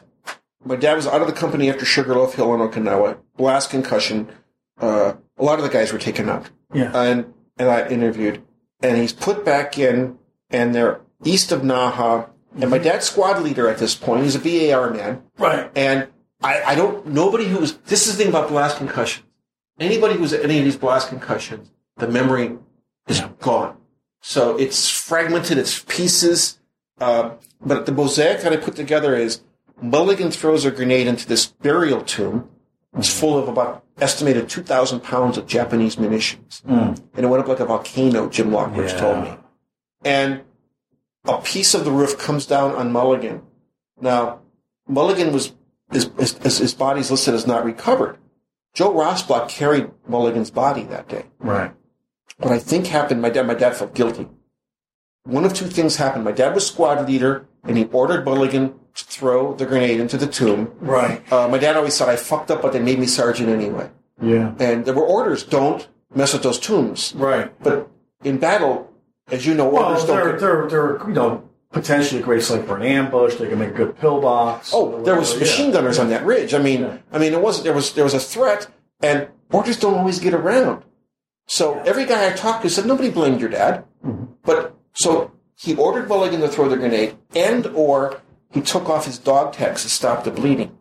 my dad was out of the company after Sugarloaf Hill in Okinawa, blast concussion. Uh, a lot of the guys were taken out, Yeah, and and I interviewed, and he's put back in, and they're east of Naha. And my dad's squad leader at this point. He's a BAR man, right. and I, I don't. Nobody who's this is the thing about blast concussions. Anybody who's at any of these blast concussions, the memory is gone. So it's fragmented. It's pieces. Uh, but the mosaic that I put together is Mulligan throws a grenade into this burial tomb. It's full of about estimated two thousand pounds of Japanese munitions, Mm. and it went up like a volcano. Jim Lockridge Yeah. told me, and a piece of the roof comes down on Mulligan. Now, Mulligan was his, his, his body's listed as not recovered. Joe Rosbach carried Mulligan's body that day. Right. what I think happened, my dad, my dad felt guilty. One of two things happened. My dad was squad leader, and he ordered Mulligan to throw the grenade into the tomb. Right. Uh, my dad always said, I fucked up, but they made me sergeant anyway. Yeah. And there were orders, don't mess with those tombs. Right. But in battle, as you know, Well, orders they're, don't. they're, they're, you know, potentially a great site for an ambush. They can make a good pillbox. Oh, there was Yeah. machine gunners on that ridge. I mean, Yeah. I mean, it wasn't. There was there was a threat, and orders don't always get around. So every guy I talked to said nobody blamed your dad, Mm-hmm. but so he ordered Mulligan to throw the grenade, and or he took off his dog tags to stop the bleeding.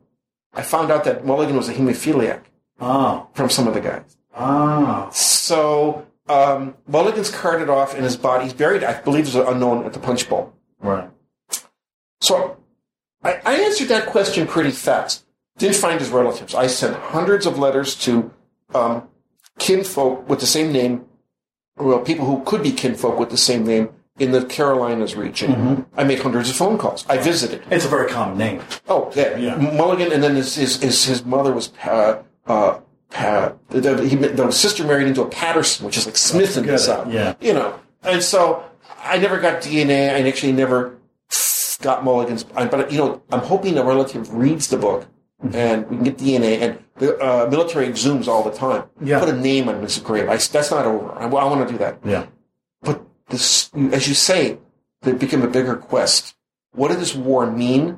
I found out that Mulligan was a hemophiliac Oh. from some of the guys. Ah. So um, Mulligan's carted off, and his body's buried. I believe is unknown at the punch bowl. Right. So I, I answered that question pretty fast. Didn't find his relatives. I sent hundreds of letters to um, kinfolk with the same name, well, people who could be kinfolk with the same name in the Carolinas region. I made hundreds of phone calls. I visited. It's a very common name. Oh, yeah. Yeah. Mulligan, and then his, his, his, his mother was, uh, uh, Pa- the, the, he, the sister married into a Patterson, which is like Smith in the South. Yeah. You know, and so I never got DNA. I actually never got Mulligan's, but you know, I'm hoping a relative reads the book and we can get DNA. And the uh, military exhumes all the time. Yeah. Put a name on his grave. I, that's not over. I, I want to do that. Yeah. But this, as you say, it became a bigger quest. What did this war mean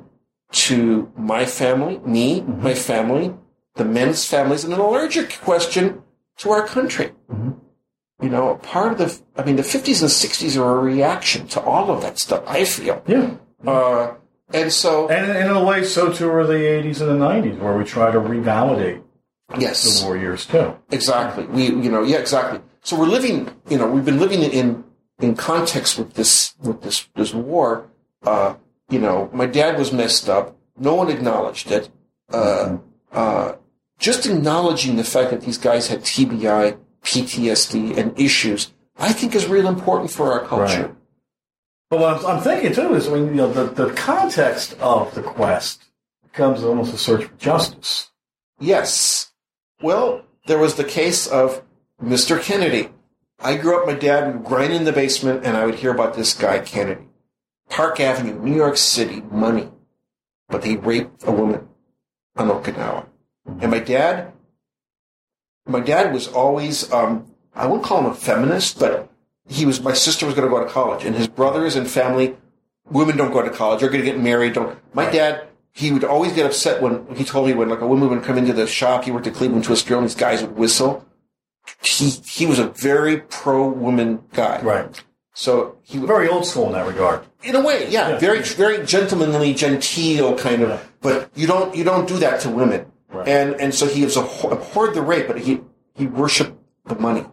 to my family, me, my family, the men's families, and then a larger question to our country? You know, part of the, I mean, the 50s and 60s are a reaction to all of that stuff, I feel. Yeah. Uh, and so, And, and in a way, so too are the 80s and the 90s, where we try to revalidate yes. the war years, too. Exactly. We, you know, yeah, exactly. So we're living, you know, we've been living in, in context with this, with this, this war. Uh, you know, my dad was messed up. No one acknowledged it. Uh, uh, just acknowledging the fact that these guys had TBI, PTSD, and issues, I think is real important for our culture. Right. But what I'm, I'm thinking, too, is when, you know, the, the context of the quest becomes almost a search for justice. Yes. Well, there was the case of Mr. Kennedy. I grew up, my dad would grind in the basement, and I would hear about this guy, Kennedy. Park Avenue, New York City, money. But he raped a woman on Okinawa. And my dad, my dad was always, um, I wouldn't call him a feminist, but he was, my sister was going to go to college, and his brothers and family, women don't go to college, they're going to get married, don't. My dad, he would always get upset when he told me when like a woman would come into the shop. He worked at Cleveland Twist Drill, and these guys would whistle. He he was a very pro woman guy. Right. So he was Very old school in that regard. in a way, yeah, Yeah. very very gentlemanly, genteel kind of. Yeah. But you don't you don't do that to women. Right. And and so he was abhorred the rape, but he he worshipped the money,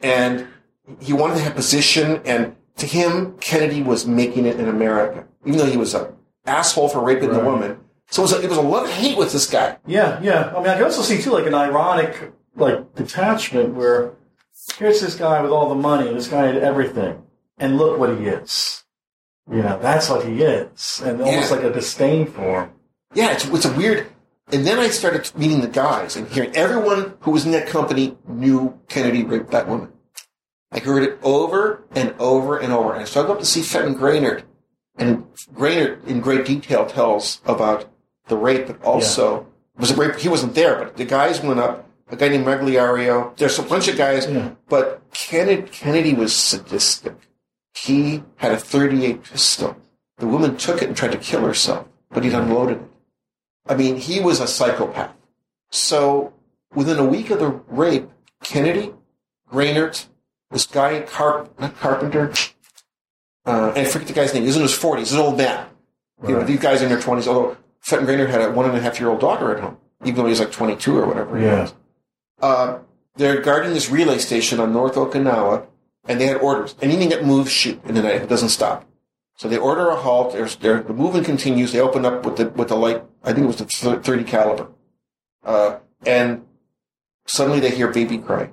and he wanted to have position. And to him, Kennedy was making it in America, even though he was a asshole for raping the woman. So it was a, it was a love hate with this guy. Yeah, yeah. I mean, I can also see, too, like an ironic, like, detachment where here's this guy with all the money, this guy had everything, and look what he is. You know, that's what he is. And almost Yeah. like a disdain for him. Yeah, it's, it's a weird. And then I started meeting the guys and hearing everyone who was in that company knew Kennedy raped that woman. I heard it over and over and over. And so I go up to see Fenton Grahnert. And Grahnert, in great detail, tells about the rape, but also it was a rape. He wasn't there, but the guys went up. A guy named Magliario. There's a bunch of guys, Yeah. but Kennedy, Kennedy was sadistic. He had a 38 pistol. The woman took it and tried to kill herself, but he'd unloaded it. I mean, he was a psychopath. So within a week of the rape, Kennedy, Grahnert, this guy, Carp, not Carpenter, uh, and I forget the guy's name. He's in his 40s. He's an old man. You know, these guys in their 20s, although Fenton Grahnert had a one and a half year old daughter at home, even though he was like 22 or whatever. Yeah. Uh, they're guarding this relay station on North Okinawa, and they had orders. Anything that moves, shoot in the night. It doesn't stop. So they order a halt. There's, there, the movement continues. They open up with the with the light. I think it was the 30 caliber, uh, and suddenly they hear baby cry.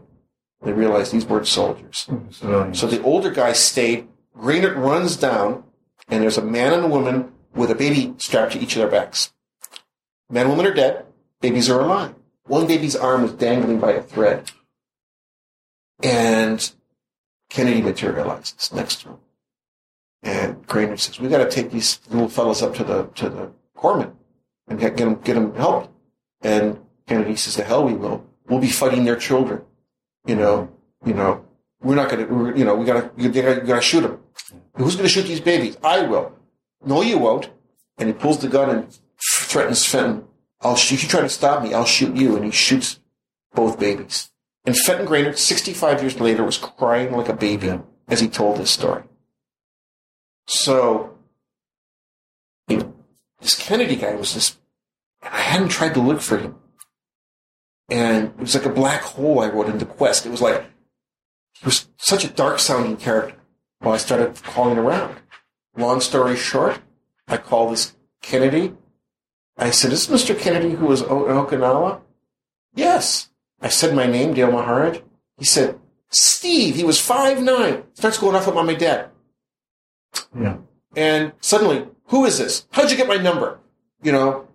They realize these weren't soldiers. Civilians. So the older guy stayed. Grahnert runs down, and there's a man and a woman with a baby strapped to each of their backs. Man and woman are dead. Babies are alive. One baby's arm was dangling by a thread. And Kennedy materializes next to him. And Grahnert says, we got to take these little fellows up to the, to the corpsman and get, them, get them help. And Kennedy says, the hell we will. We'll be fighting their children. You know, you know, we're not going to, you know, we got to, you got to shoot them. Who's to shoot these babies? I will. No, you won't. And he pulls the gun and threatens Fenton. I'll shoot. You try to stop me, I'll shoot you. And he shoots both babies. And Fenton Grahnert, 65 years later, was crying like a baby as he told this story. So, this Kennedy guy was this, I hadn't tried to look for him. And it was like a black hole I wrote into Quest. It was like, he was such a dark sounding character. Well, I started calling around. Long story short, I call this Kennedy. I said, is this Mr. Kennedy who was in Okinawa? Yes. I said my name, Dale Maharidge. He said, Steve, he was five nine. Starts going off about my dad. Yeah. And suddenly, who is this? How'd you get my number? You know,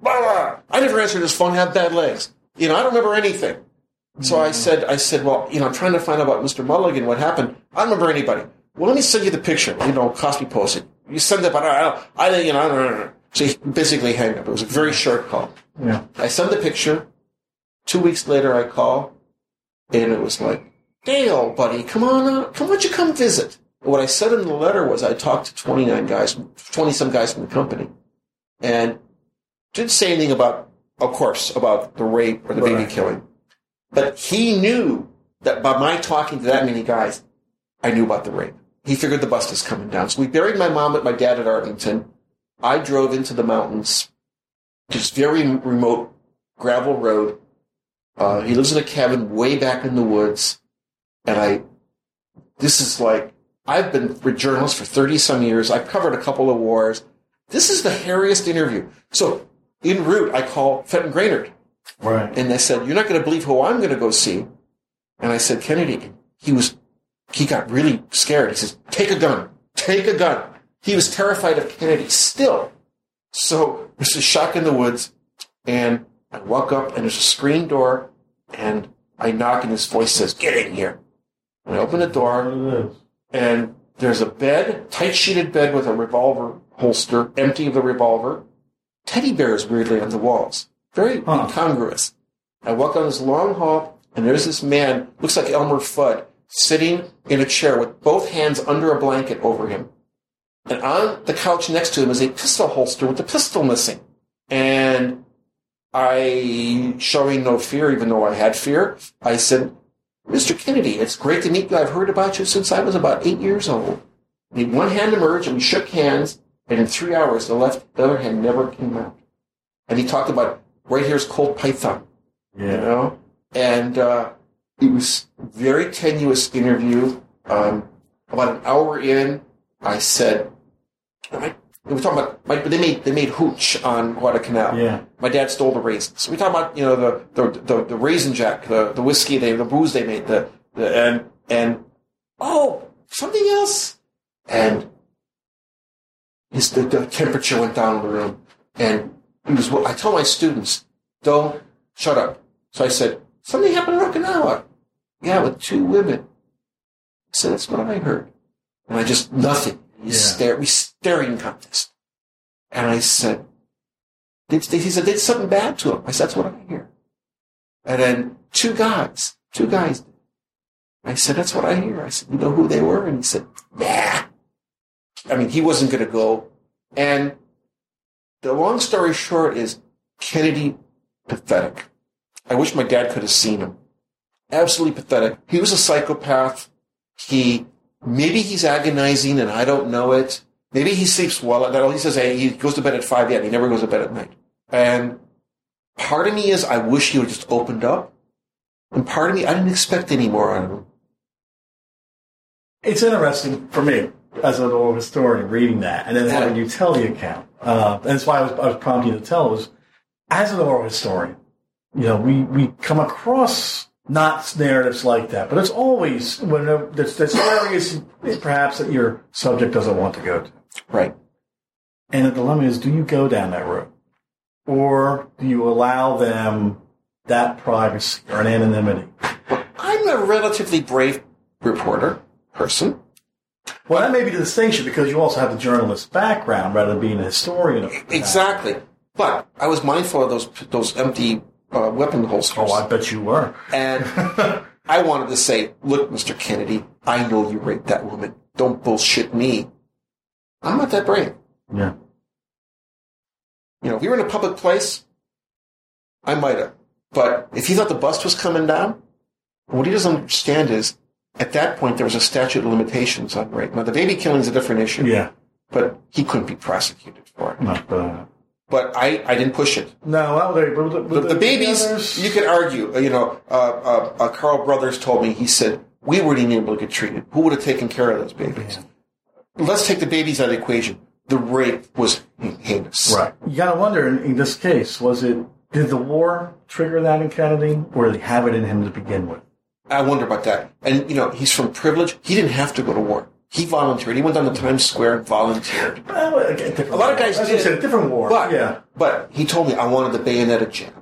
blah, blah. I never answered his phone, had bad legs. You know, I don't remember anything. So I said, I said, well, you know, I'm trying to find out about Mr. Mulligan, what happened. I don't remember anybody. Well, let me send you the picture. You know, Cosby posted. You send it, but I don't, I, you know, I don't know. So he basically hang up. It was a very short call. Yeah. I send the picture. Two weeks later, I call, and it was like, Dale, buddy, come on, uh, come, why don't you come visit? What I said in the letter was I talked to 29 guys, 20 some guys from the company, and didn't say anything about, of course, about the rape or the Right. baby killing. But he knew that by my talking to that many guys, I knew about the rape. He figured the bus was coming down. So we buried my mom and my dad at Arlington. I drove into the mountains, just very remote gravel road. Uh, he lives in a cabin way back in the woods. And I, this is like, I've been a journalist for 30 some years. I've covered a couple of wars. This is the hairiest interview. So en route, I call Fenton Grahnert. Right. And they said, You're not going to believe who I'm going to go see. And I said, Kennedy. He was, he got really scared. He says, Take a gun. Take a gun. He was terrified of Kennedy still. So there's a shock in the woods. And I walk up and there's a screen door and I knock and his voice says, Get in here. And I open the door is. And there's a bed, tight sheeted bed with a revolver holster, empty of the revolver. Teddy bears weirdly on the walls. Very Huh. incongruous. I walk down this long hall, and there's this man, looks like Elmer Fudd, sitting in a chair with both hands under a blanket over him. And on the couch next to him is a pistol holster with the pistol missing. And I, showing no fear, even though I had fear, I said, Mr. Kennedy, it's great to meet you. I've heard about you since I was about eight years old. He- one hand emerged and we shook hands, and in three hours, the left, the other hand never came out. And he talked about, right here's Colt Python, you know? And uh, it was very tenuous interview. Um, about an hour in, I said, I, we were talking about, my, they made they made hooch on Guadalcanal. Yeah. My dad stole the raisins. We talk about you know the the the, the raisin jack, the the whiskey they the booze they made, the, the and and oh something else, and his the, the temperature went down in the room, and he was. I told my students, don't shut up. So I said something happened in Okinawa. Yeah, with two women. I said that's what I heard, and I just nothing. He Yeah. stare, we staring contest, and I said. Did, he said, did something bad to him. I said, that's what I hear. And then two guys, two guys. I said, that's what I hear. I said, you know who they were? And he said, nah. I mean, he wasn't going to go. And the long story short is Kennedy pathetic. I wish my dad could have seen him. Absolutely pathetic. He was a psychopath. He, maybe he's agonizing and I don't know it. Maybe he sleeps well at night. He says hey, he goes to bed at 5 a.m. He never goes to bed at night. And part of me is I wish he would just opened up. And part of me, I didn't expect any more out of him. It's interesting for me as an oral historian reading that and then Yeah. having you tell the account. Uh, and that's why I was, I was prompting you to tell was as an oral historian, you know, we, we come across not narratives like that, but it's always when there's, there's areas perhaps that your subject doesn't want to go to. Right. And the dilemma is, do you go down that road? Or do you allow them that privacy or an anonymity? I'm a relatively brave reporter. person. Well, that may be the distinction because you also have the journalist background rather than being a historian. Of Exactly. But I was mindful of those those empty uh, weapon holsters. Oh, I bet you were. And *laughs* I wanted to say, look, Mr. Kennedy, I know you raped that woman. Don't bullshit me. I'm not that brave. Yeah. You know, if you were in a public place, I might have. But if he thought the bust was coming down, what he doesn't understand is, at that point, there was a statute of limitations on rape. Now, the baby killing is a different issue, Yeah. but he couldn't be prosecuted for it. Not uh, But I, I didn't push it. no, that was but the, The, the babies, others- you could argue. uh, You know, uh, uh, uh, Carl Brothers told me, he said, we weren't even able to get treated. Who would have taken care of those babies? Let's take the babies out of the equation. The rape was heinous. Right. You got to wonder in, in this case, was it, did the war trigger that in Kennedy or did he have it in him to begin with? I wonder about that. And, you know, he's from privilege. He didn't have to go to war. He volunteered. He went down to Times Square and volunteered. Well, a, A lot of guys war. As I did. said, a different war. But, yeah. but he told me I wanted the bayoneted jab.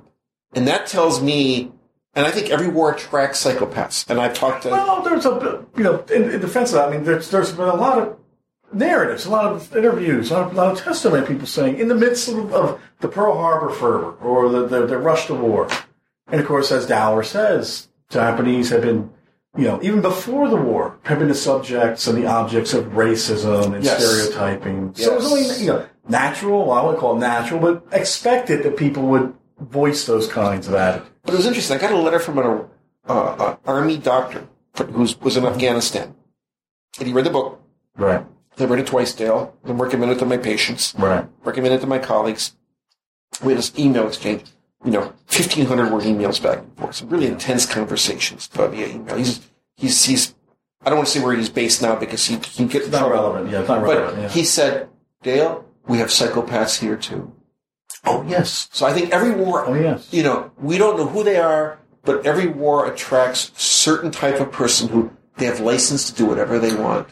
And that tells me, and I think every war attracts psychopaths. And I've talked to, Well, there's a, you know, in, in defense of that, I mean, there's, there's been a lot of narratives, a lot of interviews, a lot of, a lot of testimony, people saying, in the midst of, of the Pearl Harbor fervor or the, the, the rush to war. And of course, as Dower says, Japanese have been, you know, even before the war, have been the subjects and the objects of racism and Yes. stereotyping. So it was only, you know, natural, well, I wouldn't call it natural, but expected that people would voice those kinds of attitudes. but it was interesting. I got a letter from an uh, uh, army doctor who was in Afghanistan. And he read the book. Right, I read it twice, Dale. I'm recommended it to my patients. right. recommend it to my colleagues. We had this email exchange, you know, 1,500 word emails back and forth. Some really intense conversations via email. He's, he's, he's, I don't want to say where he's based now because he, he gets It's not relevant. Yeah, it's not But relevant. yeah. he said, Dale, we have psychopaths here too. oh, yes. So I think every war, Oh, yes. you know, we don't know who they are, but every war attracts certain type of person who they have license to do whatever they want.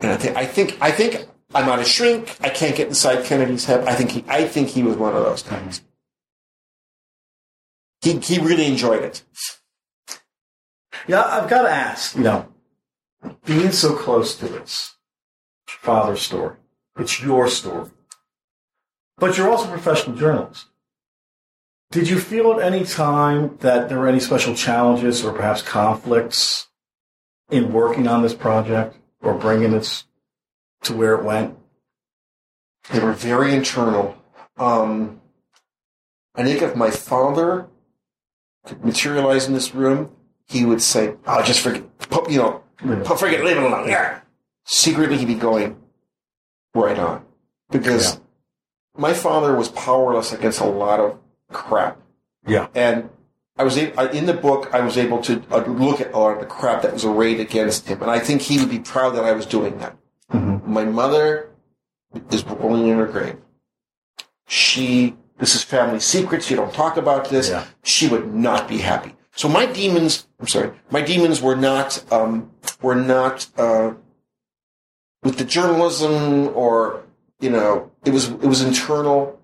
And I think, I think, I think I'm on a shrink. I can't get inside Kennedy's head. I think he, I think he was one of those guys. He, he really enjoyed it. Yeah, I've got to ask, you know, being so close to this father's story, it's your story, but you're also a professional journalist. Did you feel at any time that there were any special challenges or perhaps conflicts in working on this project or bringing it to where it went? They were very internal. Um, I think if my father could materialize in this room, he would say, "Oh, just forget, you know, forget, leave it alone." Yeah. Secretly, he'd be going right on because Yeah. my father was powerless against a lot of crap, Yeah. and I was able, in the book. I was able to uh, look at a lot of the crap that was arrayed against him, and I think he would be proud that I was doing that. Mhm. My mother is rolling in her grave. She, this is family secrets. You don't talk about this. Yeah. She would not be happy. So my demons, I'm sorry, my demons were not, um, were not, uh, with the journalism or, you know, it was, it was internal.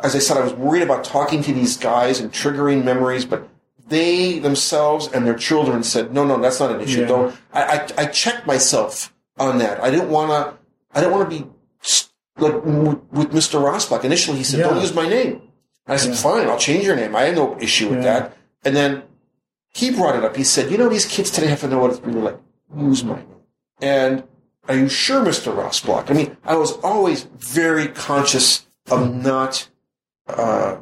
As I said, I was worried about talking to these guys and triggering memories, but they themselves and their children said, no, no, that's not an issue. Yeah. Don't, I, I, I checked myself on that. I didn't want to, I didn't want to be like with, Mr. Rosbach. Initially, he said, Yeah. don't use my name. And I said, Yeah. fine, I'll change your name. I had no issue with that. And then he brought it up. He said, you know, these kids today have to know what it's really like. Use my name. And are you sure, Mr. Rosbach? I mean, I was always very conscious of mm-hmm. not, uh,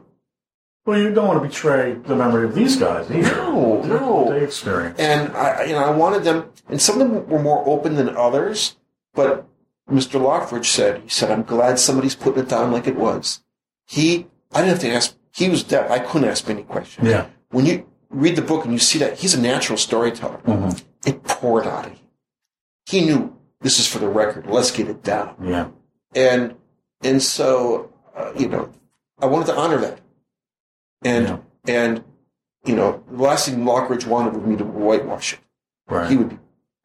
Well, you don't want to betray the memory of these guys either. No, no. They experience. and I, you know, I wanted them, and some of them were more open than others. But Mr. Lockridge said, he said, I'm glad somebody's putting it down like it was. He, I didn't have to ask. He was deaf. I couldn't ask any questions. Yeah. When you read the book and you see that he's a natural storyteller, Mhm. it poured out of him. He knew this is for the record. Let's get it down. Yeah. And and so uh, you know, I wanted to honor that. And Yeah. and you know, the last thing Lockridge wanted was me to whitewash it. Right. He would be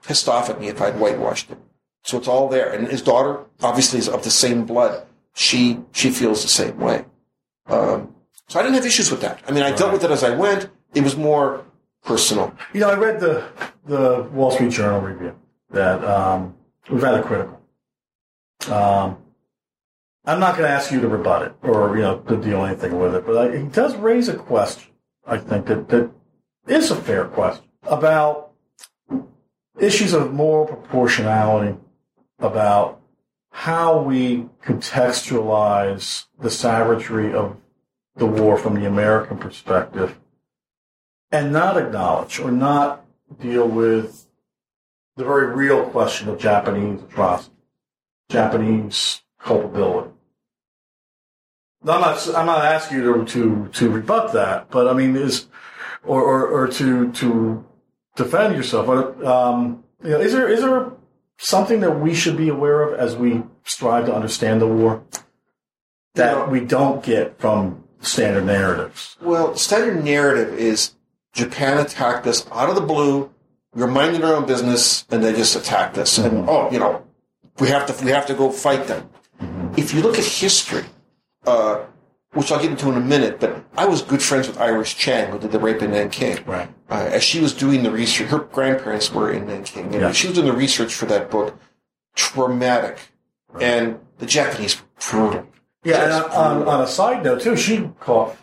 pissed off at me if I'd whitewashed it. So it's all there. And his daughter obviously is of the same blood. She she feels the same way. Um, so I didn't have issues with that. I mean, I dealt with it as I went. It was more personal. You know, I read the the Wall Street Journal review that um, was rather critical. Um, I'm not going to ask you to rebut it or you know to do anything with it, but I, he does raise a question. I think that that is a fair question about issues of moral proportionality, about how we contextualize the savagery of the war from the American perspective and not acknowledge or not deal with the very real question of Japanese atrocity, Japanese culpability. Now, I'm not, I'm not asking you to, to, to rebut that, but I mean, is, or, or, or to, to defend yourself. But, um, you know, is there, is there something that we should be aware of as we strive to understand the war that You know- we don't get from standard narratives? Well, standard narrative is Japan attacked us out of the blue. We were minding our own business, and they just attacked us. And oh, you know, we have to we have to go fight them. If you look at history, uh, which I'll get into in a minute, but I was good friends with Iris Chang, who did the rape in Nanking. Right. Uh, as she was doing the research, her grandparents were in Nanking, and Yeah. she was doing the research for that book. Traumatic, and the Japanese were brutal. Yeah, and on, brutal. on a side note, too, she caught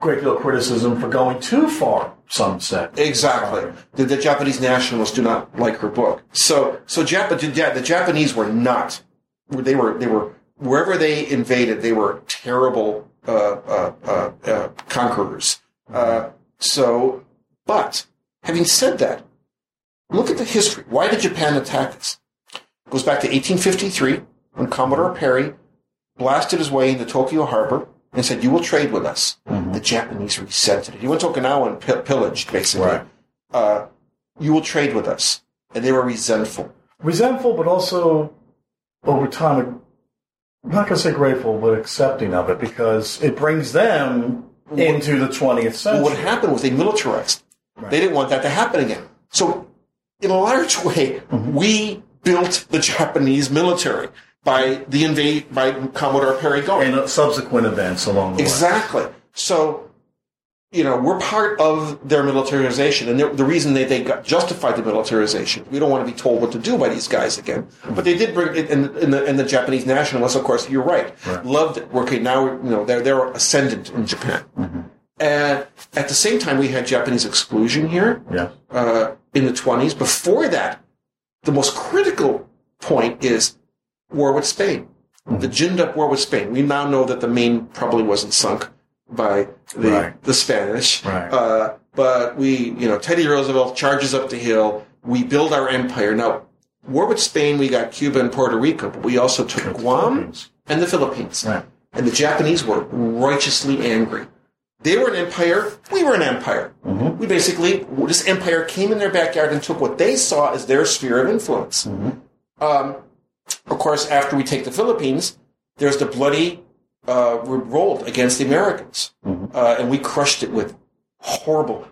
great deal of criticism for going too far, some said. Exactly. The, the Japanese nationalists do not like her book. So, so Jap- the, the Japanese were not. They were. They were wherever they invaded. They were terrible uh, uh, uh, uh, conquerors. Uh, so, but having said that, look at the history. Why did Japan attack us? It goes back to 1853 when Commodore Perry blasted his way into Tokyo Harbor and said, "You will trade with us." The Japanese resented it. He went to Okinawa and pi- pillaged, basically. Right. Uh, you will trade with us, and they were resentful. Resentful, but also over time, I'm not going to say grateful, but accepting of it because it brings them into the 20th Well, century. what happened was they militarized. They didn't want that to happen again. So, in a large *laughs* way, Mm-hmm. we built the Japanese military by the invade by Commodore Perry going. and subsequent events along the way. Exactly. So, you know, we're part of their militarization, and the the reason they they got justified the militarization. We don't want to be told what to do by these guys again, but they did bring it. And, and, the, and the Japanese nationalists, of course, you're right, Right. loved it. Okay, now you know they're they're ascendant in Japan, and at the same time, we had Japanese exclusion here Yeah. uh, in the 20s. Before that, the most critical point is war with Spain. The ginned up war with Spain. We now know that the Maine probably wasn't sunk by the, Right. the Spanish. Right. Uh, but we, you know, Teddy Roosevelt charges up the hill. We build our empire. Now, war with Spain, we got Cuba and Puerto Rico, but we also took The Guam and the Philippines. Right. And the Japanese were righteously angry. They were an empire. We were an empire. We basically, this empire came in their backyard and took what they saw as their sphere of influence. Um, of course, after we take the Philippines, there's the bloody uh, revolt against the Americans. Uh, and we crushed it with horrible.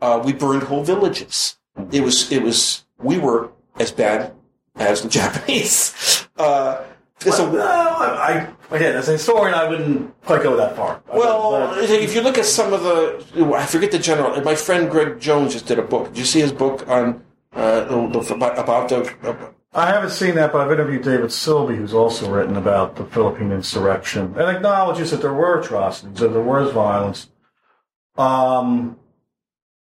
Uh, we burned whole villages. It was, it was, we were as bad as the *laughs* Japanese. Uh, there's a- No, I, I, again, as a historian, I wouldn't quite go that far. Well, But- if you look at some of the, I forget the general. My friend Gregg Jones just did a book. Did you see his book on uh, the, the, about, about the? I haven't seen that, but I've interviewed David Silbey, who's also written about the Philippine insurrection, and acknowledges that there were atrocities, that there was violence. Um,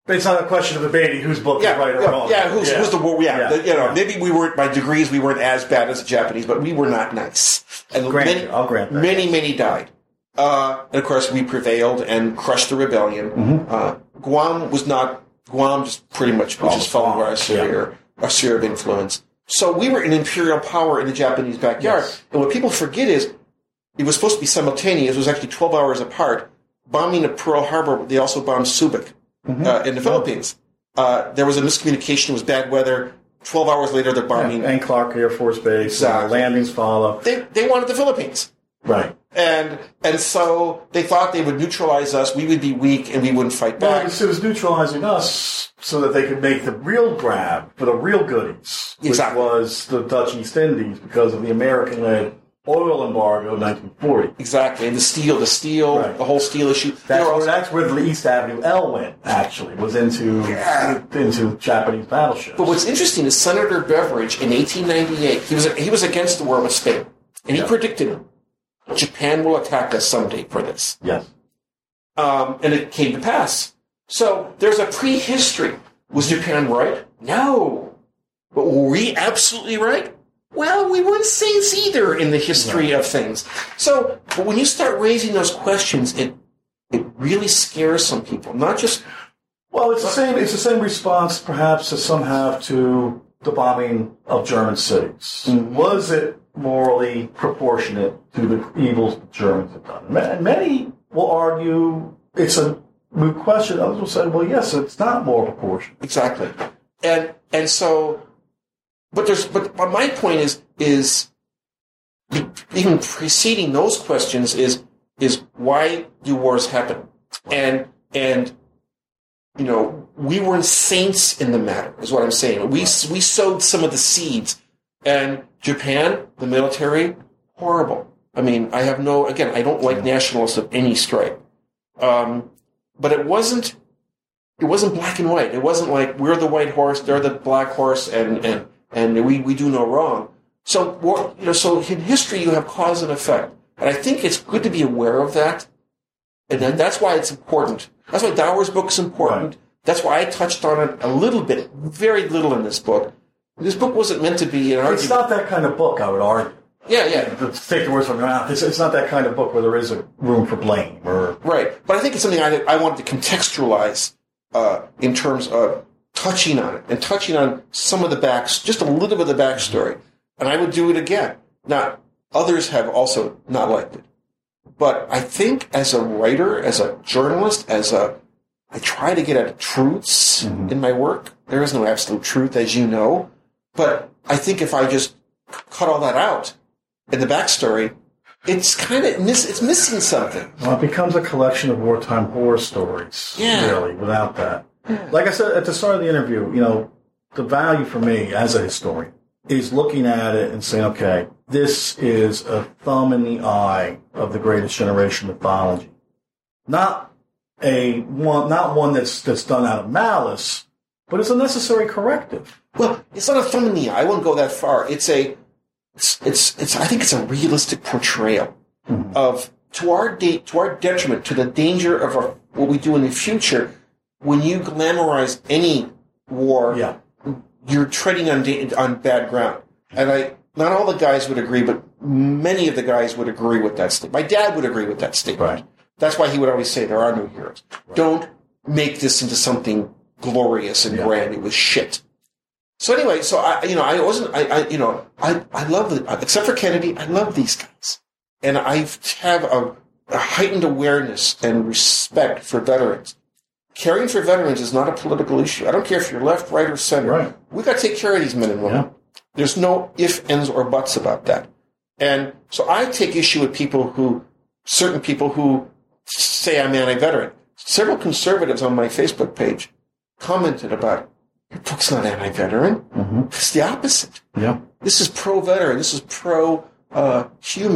but it's not a question of debating whose book yeah, is right or yeah, wrong. yeah. Who's, who's the war? Yeah, Yeah, the- you know, yeah. maybe we weren't by degrees. We weren't as bad as the Japanese, but we were not nice. And Grant many, you, I'll grant that, many, many died. Uh, and of course, we prevailed and crushed the rebellion. Mm-hmm. Uh, Guam was not. Guam just pretty much was Oh, just falling Guam, our sphere, our sphere of influence. So we were an imperial power in the Japanese backyard. Yes. And what people forget is it was supposed to be simultaneous. It was actually 12 hours apart. Bombing of Pearl Harbor, they also bombed Subic Mm-hmm. uh, in the Philippines. Uh, there was a miscommunication. It was bad weather. 12 hours later, they're bombing. And Clark Air Force Base, Exactly. and the landings follow. They, they wanted the Philippines. Right. And, and so they thought they would neutralize us. We would be weak and we wouldn't fight back. was, it was neutralizing us so that they could make the real grab for the real goodies, which Exactly. was the Dutch East Indies because of the American-led oil embargo of 1940. Exactly, and the steel, the steel, Right. the whole steel issue. That's where, also- that's where the Sixth Avenue El went, actually, was into, into Japanese battleships. But what's interesting is Senator Beveridge in 1898, he was, he was against the war with Spain. And he predicted Japan will attack us someday for this. yes. Um, and it came to pass. So there's a prehistory. Was Japan right? No. But were we absolutely right? Well, we weren't saints either in the history of things. So, but when you start raising those questions, it it really scares some people. Not just Well, it's the same. It's the same response, perhaps, as some have to the bombing of German cities. Was it morally proportionate to the evils the Germans have done? And Many will argue it's a moot question. Others will say, "Well, yes, it's not more proportionate." Exactly. And and so but there's but, my point is is even preceding those questions is is why do wars happen? And and you know, we weren't saints in the matter, is what I'm saying. We we sowed some of the seeds. And Japan, the military, horrible. I mean, I have no again, I don't like nationalists of any stripe. Um, but it wasn't it wasn't black and white. It wasn't like we're the white horse, they're the black horse, and and and we, we do no wrong. So you know, so in history you have cause and effect, and I think it's good to be aware of that, and then that's why it's important. That's why Dower's book is important. Right. That's why I touched on it a little bit, very little in this book. This book wasn't meant to be an argument. It's not that kind of book, I would argue. yeah, yeah, To take the words from your mouth, it's, it's not that kind of book where there is a room for blame or Right, but I think it's something I, I wanted to contextualize uh, in terms of touching on it and touching on some of the backs, just a little bit of the backstory. And I would do it again. Now, others have also not liked it, but I think as a writer, as a journalist, as a I try to get at truths in my work. There is no absolute truth, as you know, but I think if I just cut all that out in the backstory, it's kind of miss, it's missing something. Well, it becomes a collection of wartime horror stories, Yeah. really, without that. Like I said at the start of the interview, you know, the value for me as a historian is looking at it and saying, okay, this is a thumb in the eye of the greatest generation mythology. Not a one, not one that's, that's done out of malice, but it's a necessary corrective. Well, it's not a thumb in the eye. I won't go that far. It's a, it's, it's, it's I think it's a realistic portrayal mm-hmm. of to our de- to our detriment, to the danger of our, what we do in the future. When you glamorize any war, Yeah. you're treading on da- on bad ground. And I, not all the guys would agree, but many of the guys would agree with that statement. My dad would agree with that statement. Right. That's why he would always say there are no heroes. Don't make this into something glorious and Yeah. grand. It was shit. So anyway, so I, you know, I wasn't, I, I you know, I, I love the, except for Kennedy, I love these guys, and I have a, a heightened awareness and respect for veterans. Caring for veterans is not a political issue. I don't care if you're left, right, or center. Right. We got to take care of these men and women. Yeah. There's no if, ends, or buts about that. And so I take issue with people who, certain people who say I'm anti-veteran. Several conservatives on my Facebook page commented about your book's not anti-veteran. Mm-hmm. It's the opposite. Yeah. This is pro-veteran. This is pro-human.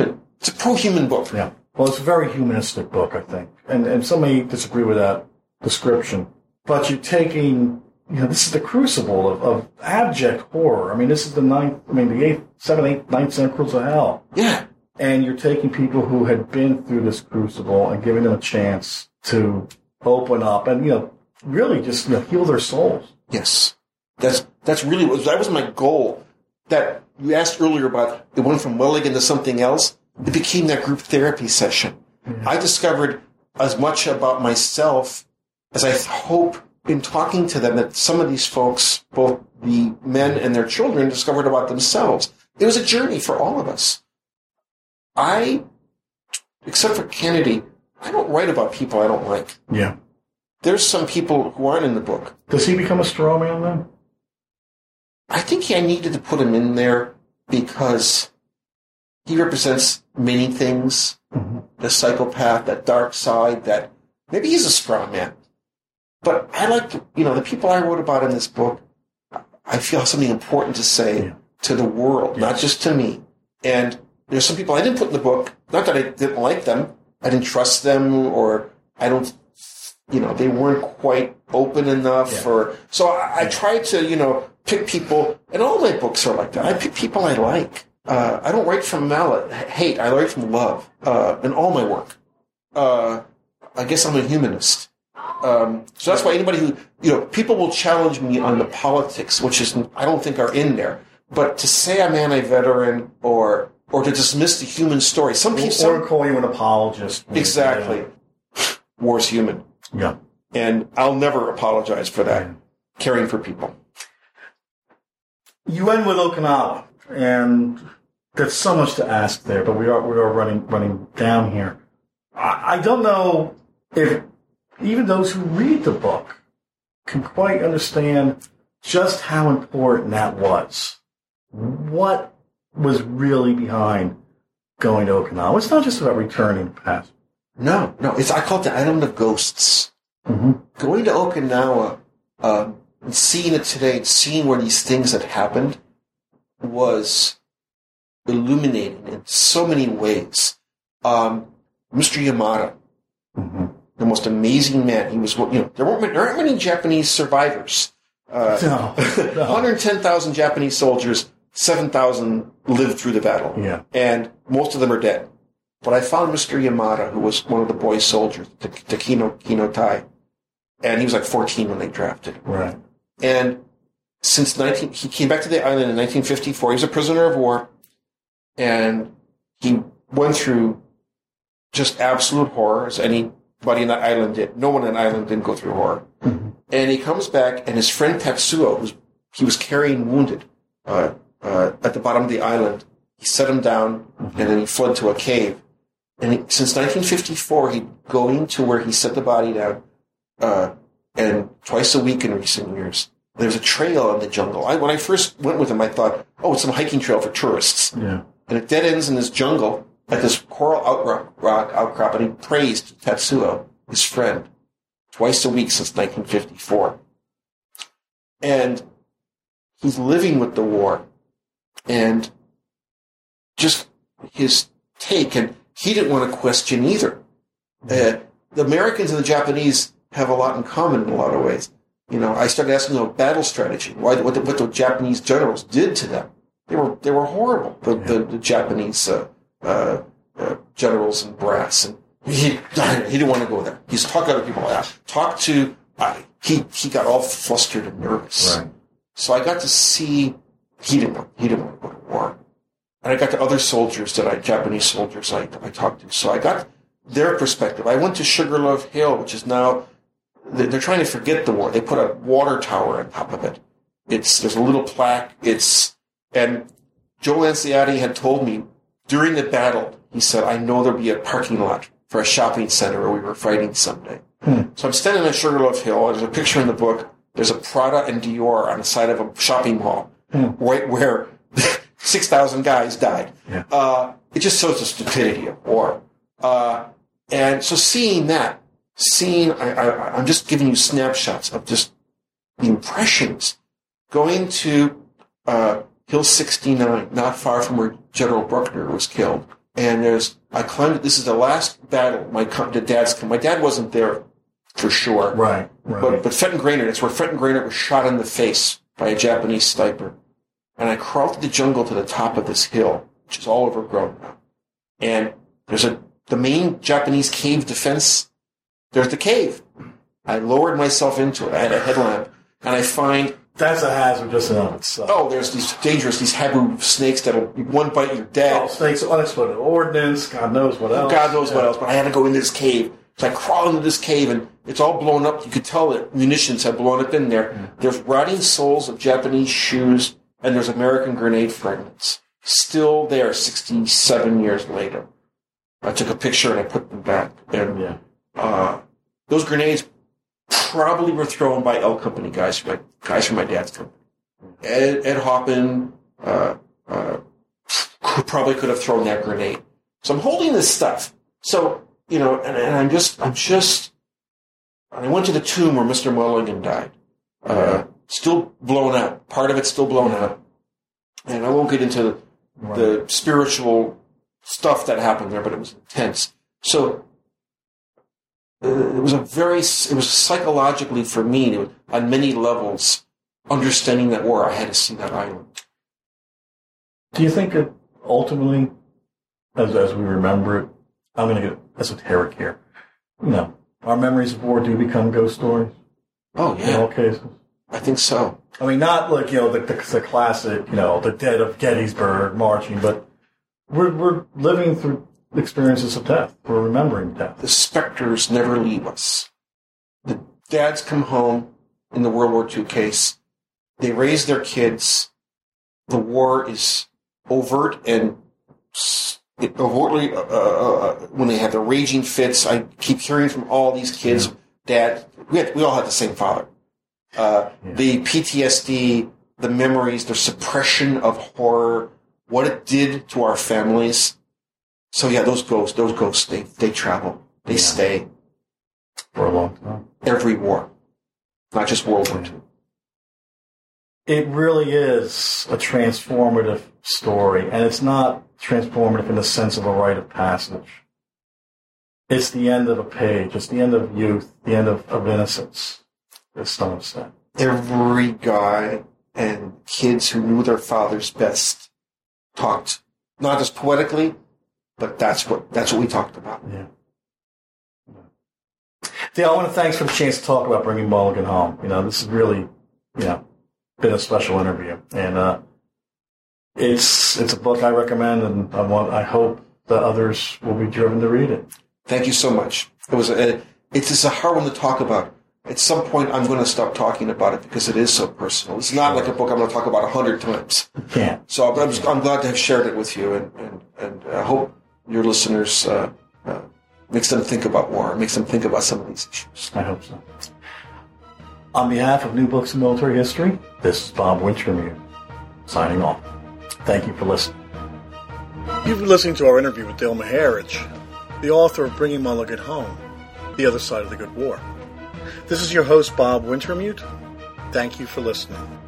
Uh, it's a pro-human book. Yeah. Well, it's a very humanistic book, I think. And, and some may disagree with that description. But you're taking, you know, this is the crucible of, of abject horror. I mean, this is the ninth, I mean, the eighth, seventh, eighth, ninth centuries of hell. Yeah. And you're taking people who had been through this crucible and giving them a chance to open up and, you know, really just you know, heal their souls. Yes. That's that's really what that was my goal. That you asked earlier about it went from Mulligan to something else. It became that group therapy session. Mm-hmm. I discovered as much about myself as I hope in talking to them that some of these folks, both the men and their children, discovered about themselves. It was a journey for all of us. I, except for Kennedy, I don't write about people I don't like. Yeah. There's some people who aren't in the book. Does he become a straw man then? I think I needed to put him in there because he represents many things. Mm-hmm. The psychopath, that dark side, that maybe he's a straw man. But I like, to, you know, the people I wrote about in this book, I feel something important to say Yeah. to the world, not just to me. And There's some people I didn't put in the book. Not that I didn't like them. I didn't trust them, or I don't, you know, they weren't quite open enough. Yeah. Or so I, I tried to, you know, pick people. And all my books are like that. I pick people I like. Uh, I don't write from mallet hate. I write from love. Uh, in all my work. Uh, I guess I'm a humanist. Um, so that's why anybody who, you know, people will challenge me on the politics, which is, I don't think are in there. But to say I'm anti-veteran or, or to dismiss the human story, some people, Or call you an apologist. exactly. War's human. Yeah. And I'll never apologize for that. Mm. Caring for people. You end with Okinawa, and there's so much to ask there, but we are we are running running down here. I, I don't know if even those who read the book can quite understand just how important that was. What was really behind going to Okinawa? It's not just about returning to the past. No, no, it's, I call it the island of ghosts. Mhm. Going to Okinawa, um, and seeing it today, and seeing where these things had happened was illuminating in so many ways. Um, Mr. Yamada, Mhm. the most amazing man. He was, you know, there weren't there aren't many Japanese survivors. Uh, No, *laughs* no. 110,000 Japanese soldiers, 7,000 lived through the battle. Yeah. And most of them are dead. But I found Mr. Yamada, who was one of the boy soldiers, the, the Kino, Tai. And he was like 14 when they drafted. Right. And since 19, he came back to the island in 1954. He was a prisoner of war. And he went through just absolute horror, as anybody in that island did. No one in that island didn't go through horror. Mhm. And he comes back, and his friend Tatsuo, who's, he was carrying wounded uh, uh, at the bottom of the island, he set him down, and then he fled to a cave. And since 1954, he'd go into where he set the body down, uh, and twice a week in recent years. There's a trail in the jungle. I, when I first went with him, I thought, oh, it's some hiking trail for tourists. Yeah. And it dead ends in this jungle at this coral outcrop, rock outcrop, and he praised Tatsuo, his friend, twice a week since 1954. And he's living with the war, and just his take, and he didn't want to question either. Uh, the Americans and the Japanese have a lot in common in a lot of ways. You know, I started asking about battle strategy, why, what, the, what the Japanese generals did to them. They were they were horrible. The the, the Japanese uh, uh, uh, generals and brass, and he he didn't want to go there. He's talked to other people. Talked to he he got all flustered and nervous. Right. So I got to see he didn't want, he didn't want to go to war, and I got to other soldiers that I Japanese soldiers I I talked to. So I got their perspective. I went to Sugarloaf Hill, which is now they're trying to forget the war. They put a water tower on top of it. It's there's a little plaque. It's and Joe Lanciotti had told me during the battle. He said, "I know there'll be a parking lot for a shopping center where we were fighting someday." Hmm. So I'm standing on Sugarloaf Hill. There's a picture in the book. There's a Prada and Dior on the side of a shopping mall, hmm. right where six thousand guys died. Yeah. Uh, it just shows the stupidity of war. Uh, and so seeing that, seeing, I, I, I'm just giving you snapshots of just the impressions. Going to uh, Hill 69, not far from where General Buckner was killed. And there's, I climbed, this is the last battle my the dad's come. My dad wasn't there for sure. Right. Right. But, but Fenton Grahnert, that's where Fenton Grahnert was shot in the face by a Japanese sniper. And I crawled through the jungle to the top of this hill, which is all overgrown now. And there's a, the main Japanese cave defense. There's the cave. I lowered myself into it. I had a headlamp and I find, That's a hazard just in and itself. oh, there's these dangerous, these habu snakes that'll, one bite you're dead. Oh, snakes, unexploded ordnance, God knows what else. God knows what else, but I had to go into this cave. So I crawl into this cave and it's all blown up. You could tell that munitions had blown up in there. Mm. There's rotting soles of Japanese shoes and there's American grenade fragments. Still there 67 years later. I took a picture and I put them back. And Yeah. uh, those grenades probably were thrown by L Company guys, from my, guys from my dad's company. Ed, Ed Hoppin uh, uh, probably could have thrown that grenade. So I'm holding this stuff. So you know, and, and I'm just, I'm just. I went to the tomb where Mr. Mulligan died. Still blown out. Part of it's still blown out. And I won't get into the, the spiritual stuff that happened there, but it was intense. So uh, it was a very, it was psychologically for me, was, on many levels, understanding that war, I had to see that island. Do you think that ultimately, as, as we remember it, I'm going to get esoteric here. You know, our memories of war do become ghost stories Oh, yeah. in all cases. I think so. I mean, not like, you know, the, the, the classic, you know, the dead of Gettysburg marching, but we're, we're living through experiences of death. We're remembering death. The specters never leave us. The dads come home in the World War II case. They raise their kids. The war is overt and it overtly, uh, uh, when they have the raging fits, I keep hearing from all these kids, dad, we, had, we all had the same father. Uh, Yeah. The PTSD, the memories, the suppression of horror, what it did to our families. So yeah, those ghosts, those ghosts, they, they travel. They Yeah. stay for a long time. every war, not just World War II. It really is a transformative story, and it's not transformative in the sense of a rite of passage. It's the end of a page. It's the end of youth, the end of, of innocence, as some have said. Every guy and kids who knew their fathers best talked, not just poetically, but that's what that's what we talked about. Yeah. Dale, I want to thanks for the chance to talk about bringing Mulligan home. You know, this has really, you know, been a special interview, and uh, it's it's a book I recommend, and I want I hope that others will be driven to read it. Thank you so much. It was a, it's just a hard one to talk about. At some point, I'm going to stop talking about it because it is so personal. It's not like a book I'm going to talk about a hundred times. You can't. So I'm, just, I'm glad to have shared it with you, and and, and I hope your listeners uh, uh, makes them think about war, makes them think about some of these issues. I hope so. On behalf of New Books in Military History, this is Bob Wintermute signing off. Thank you for listening. You've been listening to our interview with Dale Maharidge, the author of Bringing My Mulligan Home, The Other Side of the Good War. This is your host, Bob Wintermute. Thank you for listening.